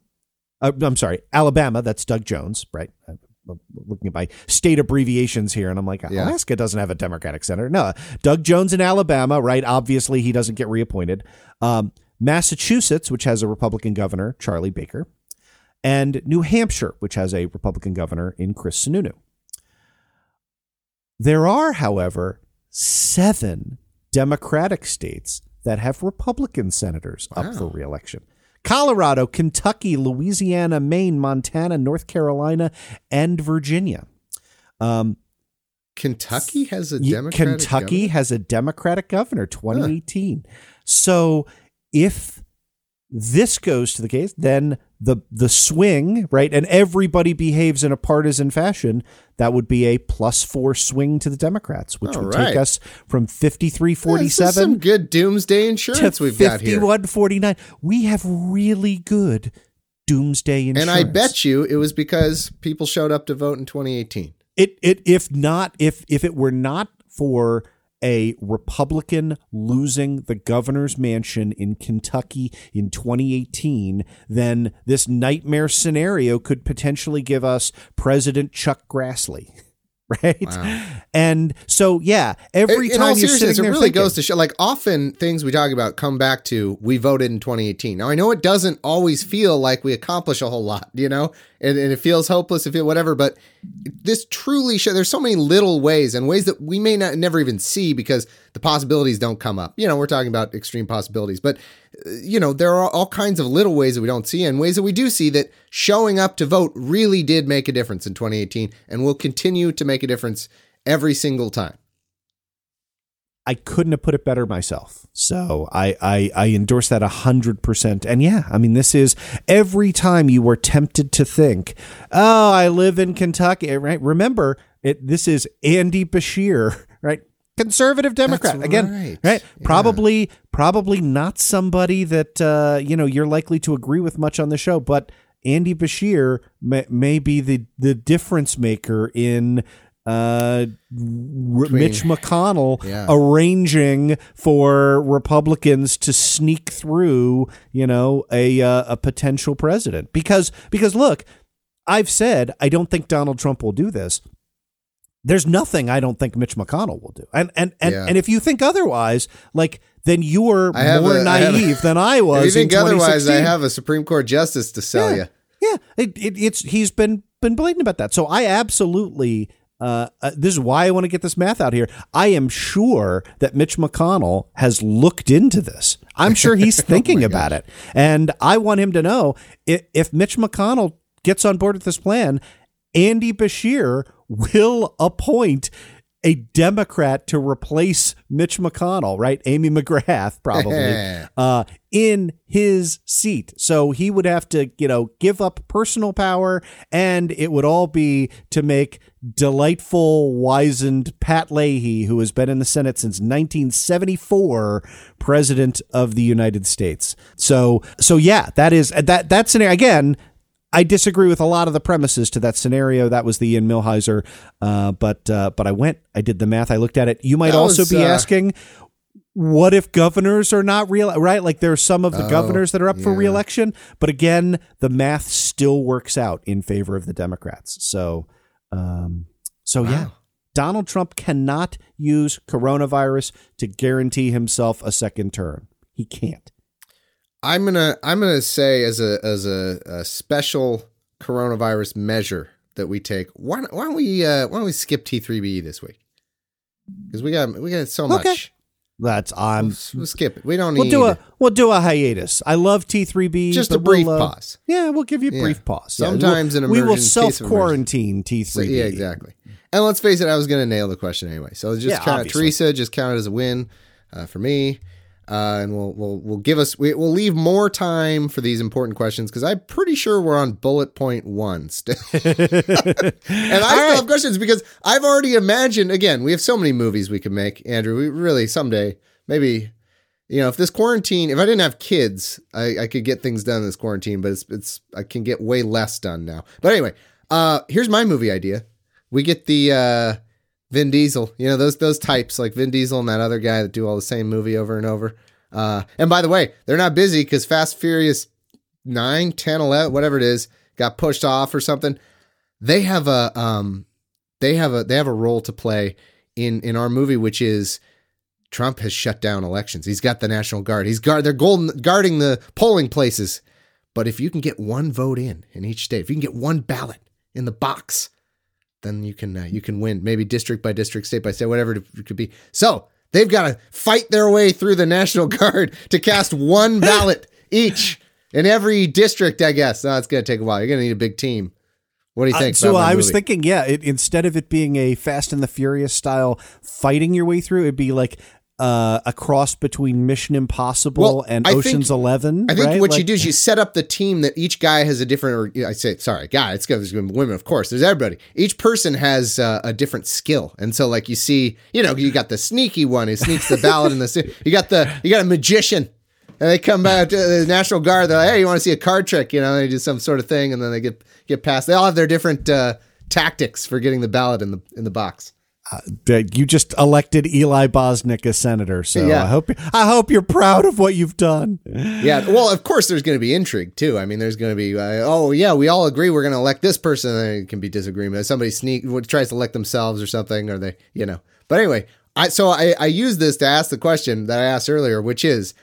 uh, I'm sorry, Alabama, that's Doug Jones, right? I'm looking at my state abbreviations here, and I'm like, Yeah. Alaska doesn't have a Democratic senator. No, Doug Jones in Alabama, right? Obviously, he doesn't get reappointed. Um, Massachusetts, which has a Republican governor, Charlie Baker, and New Hampshire, which has a Republican governor in Chris Sununu. There are, however, seven Democratic states that have Republican senators up for reelection. Colorado, Kentucky, Louisiana, Maine, Montana, North Carolina, and Virginia. Um, Kentucky has a Democratic Kentucky governor? has a Democratic governor, 2018. So if this goes to the case, then the the swing, right, and everybody behaves in a partisan fashion, that would be a plus four swing to the Democrats, which All would right. take us from 53-47 This is some good doomsday insurance we've got here. 51-49. We have really good doomsday insurance. And I bet you it was because people showed up to vote in 2018. it it if not if if it were not for a Republican losing the governor's mansion in Kentucky in 2018, then this nightmare scenario could potentially give us President Chuck Grassley. Right. And so, yeah, every in time you're sitting it really thinking, goes to show. Like often, things we talk about come back to we voted in 2018. Now I know it doesn't always feel like we accomplish a whole lot, you know, and, and it feels hopeless, if it whatever. But this truly show. There's so many little ways and ways that we may not never even see because the possibilities don't come up. You know, we're talking about extreme possibilities, but uh, you know, there are all kinds of little ways that we don't see and ways that we do see that showing up to vote really did make a difference in 2018 and will continue to make a difference every single time. I couldn't have put it better myself. So I, I, I endorse that a hundred percent. And yeah, I mean, this is every time you were tempted to think, oh, I live in Kentucky, right? Remember, it. This is Andy Beshear, right? Conservative Democrat again, right. right? Probably, probably not somebody that uh, you know you're likely to agree with much on the show, but Andy Beshear may, may be the the difference maker in uh, R- Mitch McConnell Yeah. arranging for Republicans to sneak through, you know, a uh, a potential president. Because because look, I've said I don't think Donald Trump will do this. There's nothing I don't think Mitch McConnell will do. And and and, Yeah. and if you think otherwise, like then you're more a- I have a- naive than I If was. you think in otherwise, I have a Supreme Court justice to sell Yeah. you. Yeah, it, it, it's he's been been blatant about that. So I absolutely. Uh, uh, this is why I want to get this math out here. I am sure that Mitch McConnell has looked into this. I'm sure he's thinking about it, and I want him to know if, if Mitch McConnell gets on board with this plan, Andy Beshear will appoint a Democrat to replace Mitch McConnell, right? Amy McGrath, probably, uh, in his seat. So he would have to, you know, give up personal power, and it would all be to make delightful, wizened Pat Leahy, who has been in the Senate since 1974, president of the United States. So, so yeah, that is that that scenario again. I disagree with a lot of the premises to that scenario. That was the Ian Millhiser, uh, but uh, but I went, I did the math, I looked at it. You might That also was, be uh, asking, what if governors are not real? Right, like there are some of the Oh, governors that are up for yeah. reelection, but again, the math still works out in favor of the Democrats. So, um, so yeah. Donald Trump cannot use coronavirus to guarantee himself a second term. He can't. I'm gonna I'm gonna say as a as a, a special coronavirus measure that we take. Why don't, why don't we uh, why don't we skip T3B this week? Because we got we got so Okay. much. That's I'm. We'll, we'll skip it. We don't We'll need. do a we'll do a hiatus. I love T3B. Just but a brief we'll, uh, pause. Yeah, we'll give you a Yeah. brief pause. Yeah, Sometimes we'll, an we will emergency, case of self quarantine T3B. So, yeah, exactly. And let's face it, I was going to nail the question anyway. So just Yeah, count obviously. Teresa, just count it as a win uh, for me. Uh, and we'll we'll we'll give us we, we'll leave more time for these important questions because I'm pretty sure we're on bullet point one still. and I still have questions because I've already imagined. Again, we have so many movies we could make, Andrew. We really someday maybe you know if this quarantine if i didn't have kids i, I could get things done in this quarantine but it's, it's i can get way less done now but anyway uh here's my movie idea we get the uh vin diesel you know those those types like vin diesel and that other guy that do all the same movie over and over uh and by the way they're not busy because fast furious 9 10 11 whatever it is got pushed off or something they have a um they have a they have a role to play in in our movie which is Trump has shut down elections. He's got the National Guard. He's guard they're golden guarding the polling places. But if you can get one vote in in each state, if you can get one ballot in the box, then you can uh, you can win. Maybe district by district, state by state, whatever it could be. So They've got to fight their way through the National Guard to cast one ballot each in every district, I guess. No, it's going to take a while. You're going to need a big team. What do you think? Uh, so I was thinking, yeah, it, instead of it being a Fast and the Furious style fighting your way through, it'd be like uh, a cross between Mission Impossible well, and I Ocean's think, Eleven. I think right? what like, you do is you set up the team that each guy has a different. Or I say, sorry, guy. It's there's women, of course. There's everybody. Each person has uh, a different skill, and so like you see, you know, you got the sneaky one who sneaks the ballot in the. You got the you got a magician and they come back to the National Guard. They're like, "Hey, you want to see a card trick?" You know, they do some sort of thing, and then they get get past. They all have their different uh, tactics for getting the ballot in the in the box. Uh, you just elected Eli Bosnick as senator, so yeah. I hope I hope you're proud of what you've done. Yeah, well, of course, there's going to be intrigue too. I mean, there's going to be, uh, oh yeah, we all agree we're going to elect this person, and it can be disagreement. Somebody sneak tries to elect themselves or something, or they, you know. But anyway, I so I, I use this to ask the question that I asked earlier, which is,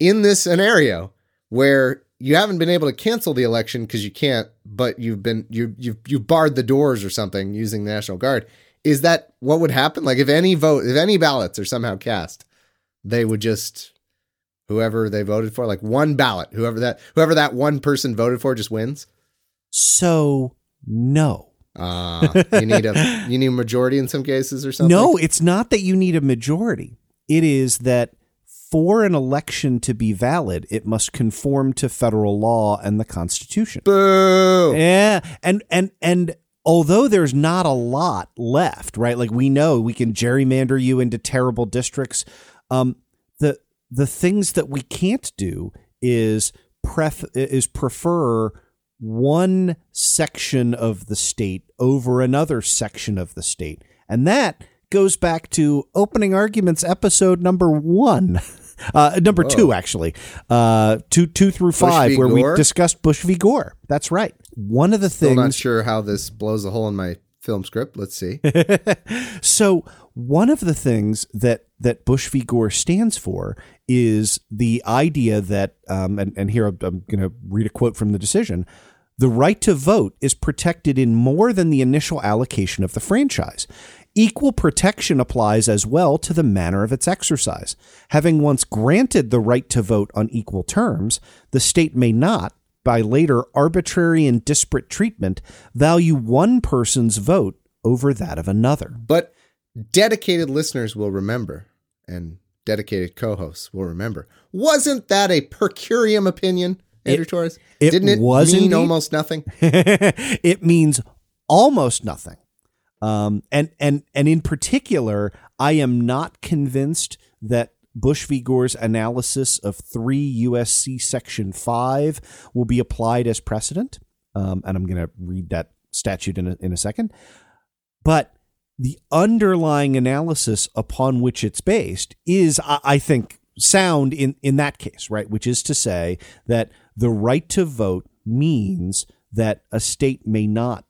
in this scenario where you haven't been able to cancel the election because you can't, but you've been you you've you've barred the doors or something using the National Guard. Is that what would happen? Like if any vote, if any ballots are somehow cast, they would just whoever they voted for, like one ballot, whoever that whoever that one person voted for, just wins. So no. Uh, you need a you need a majority in some cases or something. No, it's not that you need a majority. It is that for an election to be valid, it must conform to federal law and the Constitution. Boo! Yeah, and and and although there's not a lot left, right? Like we know we can gerrymander you into terrible districts. Um, the the things that we can't do is pref is prefer one section of the state over another section of the state, and that goes back to opening arguments episode number one. Uh, number Whoa. two, actually, uh, two, two through five, where Gore? we discussed Bush v. Gore. That's right. One of the Still things. not sure how this blows a hole in my film script. Let's see. so one of the things that that Bush v. Gore stands for is the idea that, um, and, and here I'm, I'm going to read a quote from the decision. The right to vote is protected in more than the initial allocation of the franchise. Equal protection applies as well to the manner of its exercise. Having once granted the right to vote on equal terms, the state may not, by later arbitrary and disparate treatment, value one person's vote over that of another. But dedicated listeners will remember, and dedicated co hosts will remember, wasn't that a per curiam opinion, Andrew it, Torrez? It Didn't it was mean indeed. almost nothing? it means almost nothing. Um, and and and in particular, I am not convinced that Bush v. Gore's analysis of 3 USC Section 5 will be applied as precedent. Um, and I'm going to read that statute in a, in a second. But the underlying analysis upon which it's based is, I, I think, sound in, in that case, right? Which is to say that the right to vote means that a state may not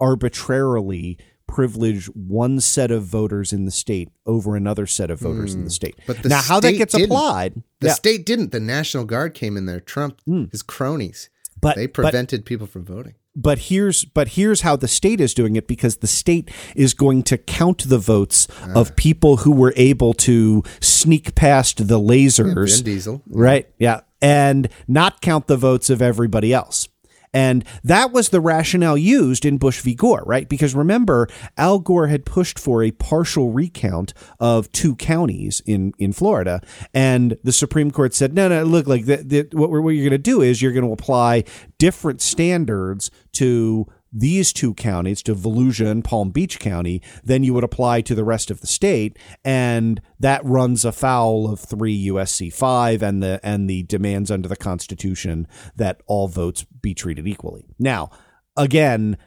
arbitrarily privilege one set of voters in the state over another set of voters mm. in the hmm. state. But the now, how that gets didn't. applied, the yeah. state didn't. The National Guard came in there. Trump, mm. his cronies, but they prevented but, people from voting. But here's but here's how the state is doing it because the state is going to count the votes uh. of people who were able to sneak past the lasers, yeah, Diesel, right? Yeah, and not count the votes of everybody else. And that was the rationale used in Bush v. Gore, right? Because remember, Al Gore had pushed for a partial recount of two counties in, in Florida. And the Supreme Court said, no, no, look, like the, what, what you're going to do is you're going to apply different standards to these two counties to Volusia and Palm Beach County, then you would apply to the rest of the state, and that runs afoul of three USC five and the and the demands under the Constitution that all votes be treated equally. Now, again,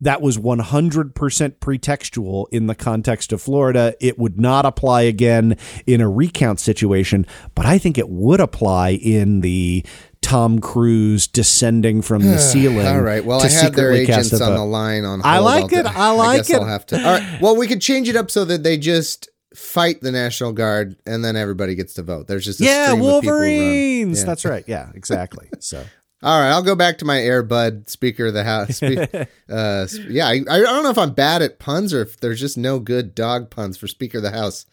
that was 100% pretextual in the context of Florida. It would not apply again in a recount situation, but I think it would apply in the Tom Cruise descending from the ceiling. All right. Well, I had their agents on the line on. I like it. I like I it. I'll have to. All right. Well, we could change it up so that they just fight the National Guard and then everybody gets to vote. There's just yeah, Wolverines. Yeah. That's right. Yeah, exactly. So. All right, I'll go back to my Air Bud Speaker of the House. uh, yeah, I, I don't know if I'm bad at puns or if there's just no good dog puns for Speaker of the House.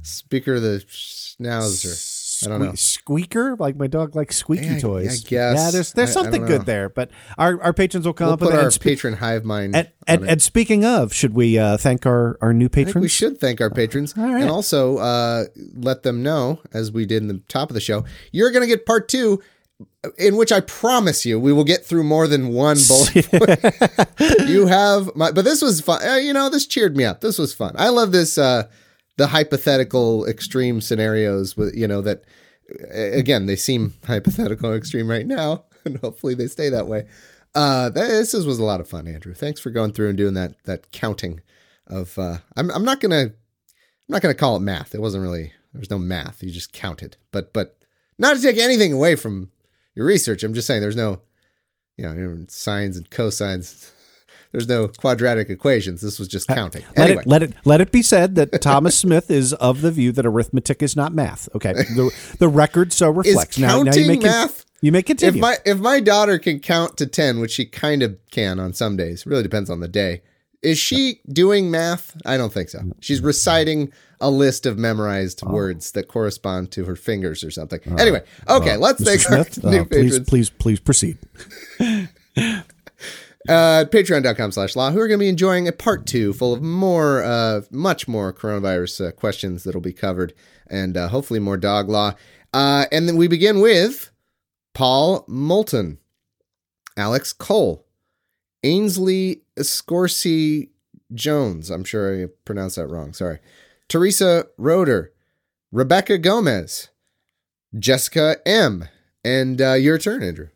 Speaker of the schnauzer. I don't know. Squeaker, like my dog likes squeaky I- toys. I guess. Yeah, there's there's I- I something don't good there. But our, our patrons will come We'll up put our And, spe- patron hive mind. and, and, and speaking of, should we uh, thank our, our new I patrons? we should thank our patrons right. and also uh, let them know, as we did in the top of the show, you're going to get part two, in which I promise you we will get through more than one bullet point. you have my, but this was fun. Uh, you know, this cheered me up. This was fun. I love this, uh, the hypothetical extreme scenarios with, you know, that again, they seem hypothetical extreme right now, and hopefully they stay that way. Uh, this is- was a lot of fun, Andrew. Thanks for going through and doing that that counting of. Uh, I'm I'm not gonna I'm not gonna call it math. It wasn't really there was no math. You just counted, but but not to take anything away from your research. I'm just saying there's no you know, sines and cosines. There's no quadratic equations. This was just counting. Let Anyway, it let it let it be said that Thomas Smith is of the view that arithmetic is not math. Okay, the the record so reflects. is now, now you counting con- math? you may continue. If my if my daughter can count to ten, which she kind of can on some days, really depends on the day. Is she doing math? I don't think so. She's reciting a list of memorized Oh. words that correspond to her fingers or something. Anyway, okay, let's Mr. thank Smith, new uh, please please please proceed. uh, patreon.com slash law. Who are going to be enjoying a part two full of more uh, much more coronavirus uh, questions that'll be covered and uh, hopefully more dog law. Uh, and then we begin with paul moulton alex cole ainsley scorsese jones i'm sure i pronounced that wrong sorry. Teresa roeder rebecca gomez jessica m. And uh, your turn andrew.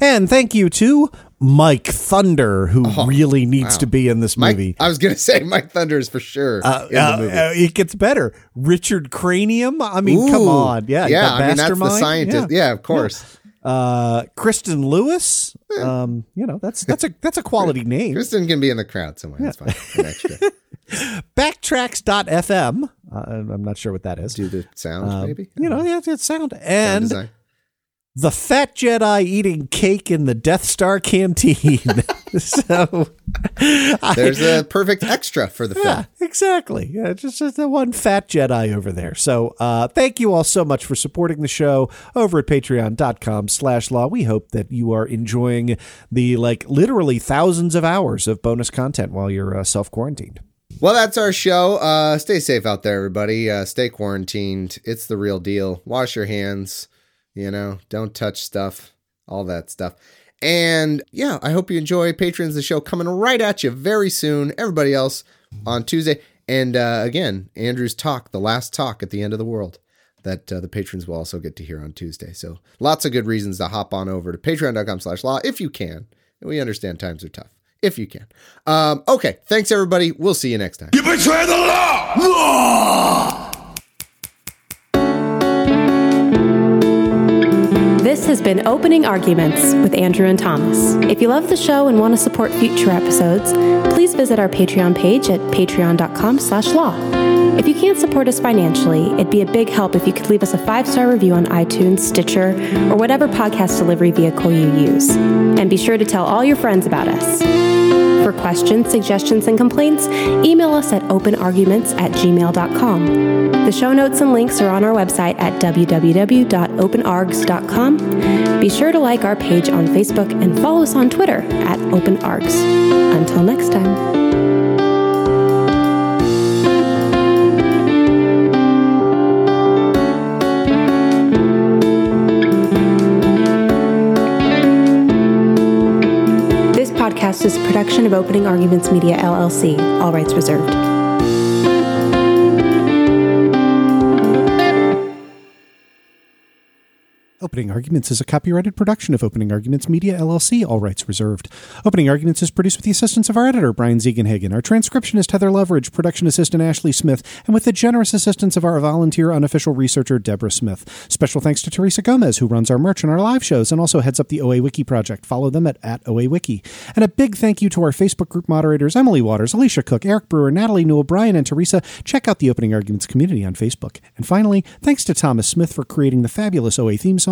And thank you to Mike Thunder, who really needs wow. to be in this Mike, movie. I was going to say Mike Thunder is for sure Uh, in the uh, movie. uh, it gets better. Richard Cranium. I mean, come on. Yeah, yeah. I mean, that's the scientist. Yeah, of course. Uh, Kristen Lewis. Um, you know, that's that's a that's a quality name. Kristen can be in the crowd somewhere. That's fine. Extra. Backtracks.fm. Uh, I'm not sure what that is. Do the sound Um, maybe. You know, yeah, it's sound. Sound And design. The fat Jedi eating cake in the Death Star canteen. so I- There's a perfect extra for the yeah, film. exactly. Yeah, just, just the one fat Jedi over there. So uh, thank you all so much for supporting the show over at patreon.com slash law. We hope that you are enjoying the like literally thousands of hours of bonus content while you're uh, self-quarantined. Well, that's our show. Uh, stay safe out there, everybody. Uh, stay quarantined. It's the real deal. Wash your hands. You know, don't touch stuff. All that stuff. And yeah, I hope you enjoy patrons the show coming right at you very soon. Everybody else on Tuesday. And uh, again, Andrew's talk, the last talk at the end of the world, that uh, the patrons will also get to hear on Tuesday. So lots of good reasons to hop on over to patreon.com slash law if you can. We understand times are tough. If you can. Um, okay. Thanks, everybody. We'll see you next time. You betray the law! Law! This has been Opening Arguments with Andrew and Thomas. If you love the show and want to support future episodes, please visit our Patreon page at patreon.com slash law. If you can't support us financially, it'd be a big help if you could leave us a five-star review on iTunes, Stitcher, or whatever podcast delivery vehicle you use. And be sure to tell all your friends about us. For questions, suggestions, and complaints, email us at openarguments at gmail.com. The show notes and links are on our website at www.openargs.com. Be sure to like our page on Facebook and follow us on Twitter at openargs. Until next time. Is a production of Opening Arguments Media LLC, all rights reserved. Opening Arguments is a copyrighted production of Opening Arguments Media LLC, all rights reserved. Opening Arguments is produced with the assistance of our editor, Brian Ziegenhagen, our transcriptionist, Heather Leverage, production assistant, Ashley Smith, and with the generous assistance of our volunteer unofficial researcher, Deborah Smith. Special thanks to Teresa Gomez, who runs our merch and our live shows and also heads up the OA Wiki project. Follow them at, at OA Wiki. And a big thank you to our Facebook group moderators, Emily Waters, Alicia Cook, Eric Brewer, Natalie Newell, Brian, and Teresa. Check out the Opening Arguments community on Facebook. And finally, thanks to Thomas Smith for creating the fabulous OA theme song,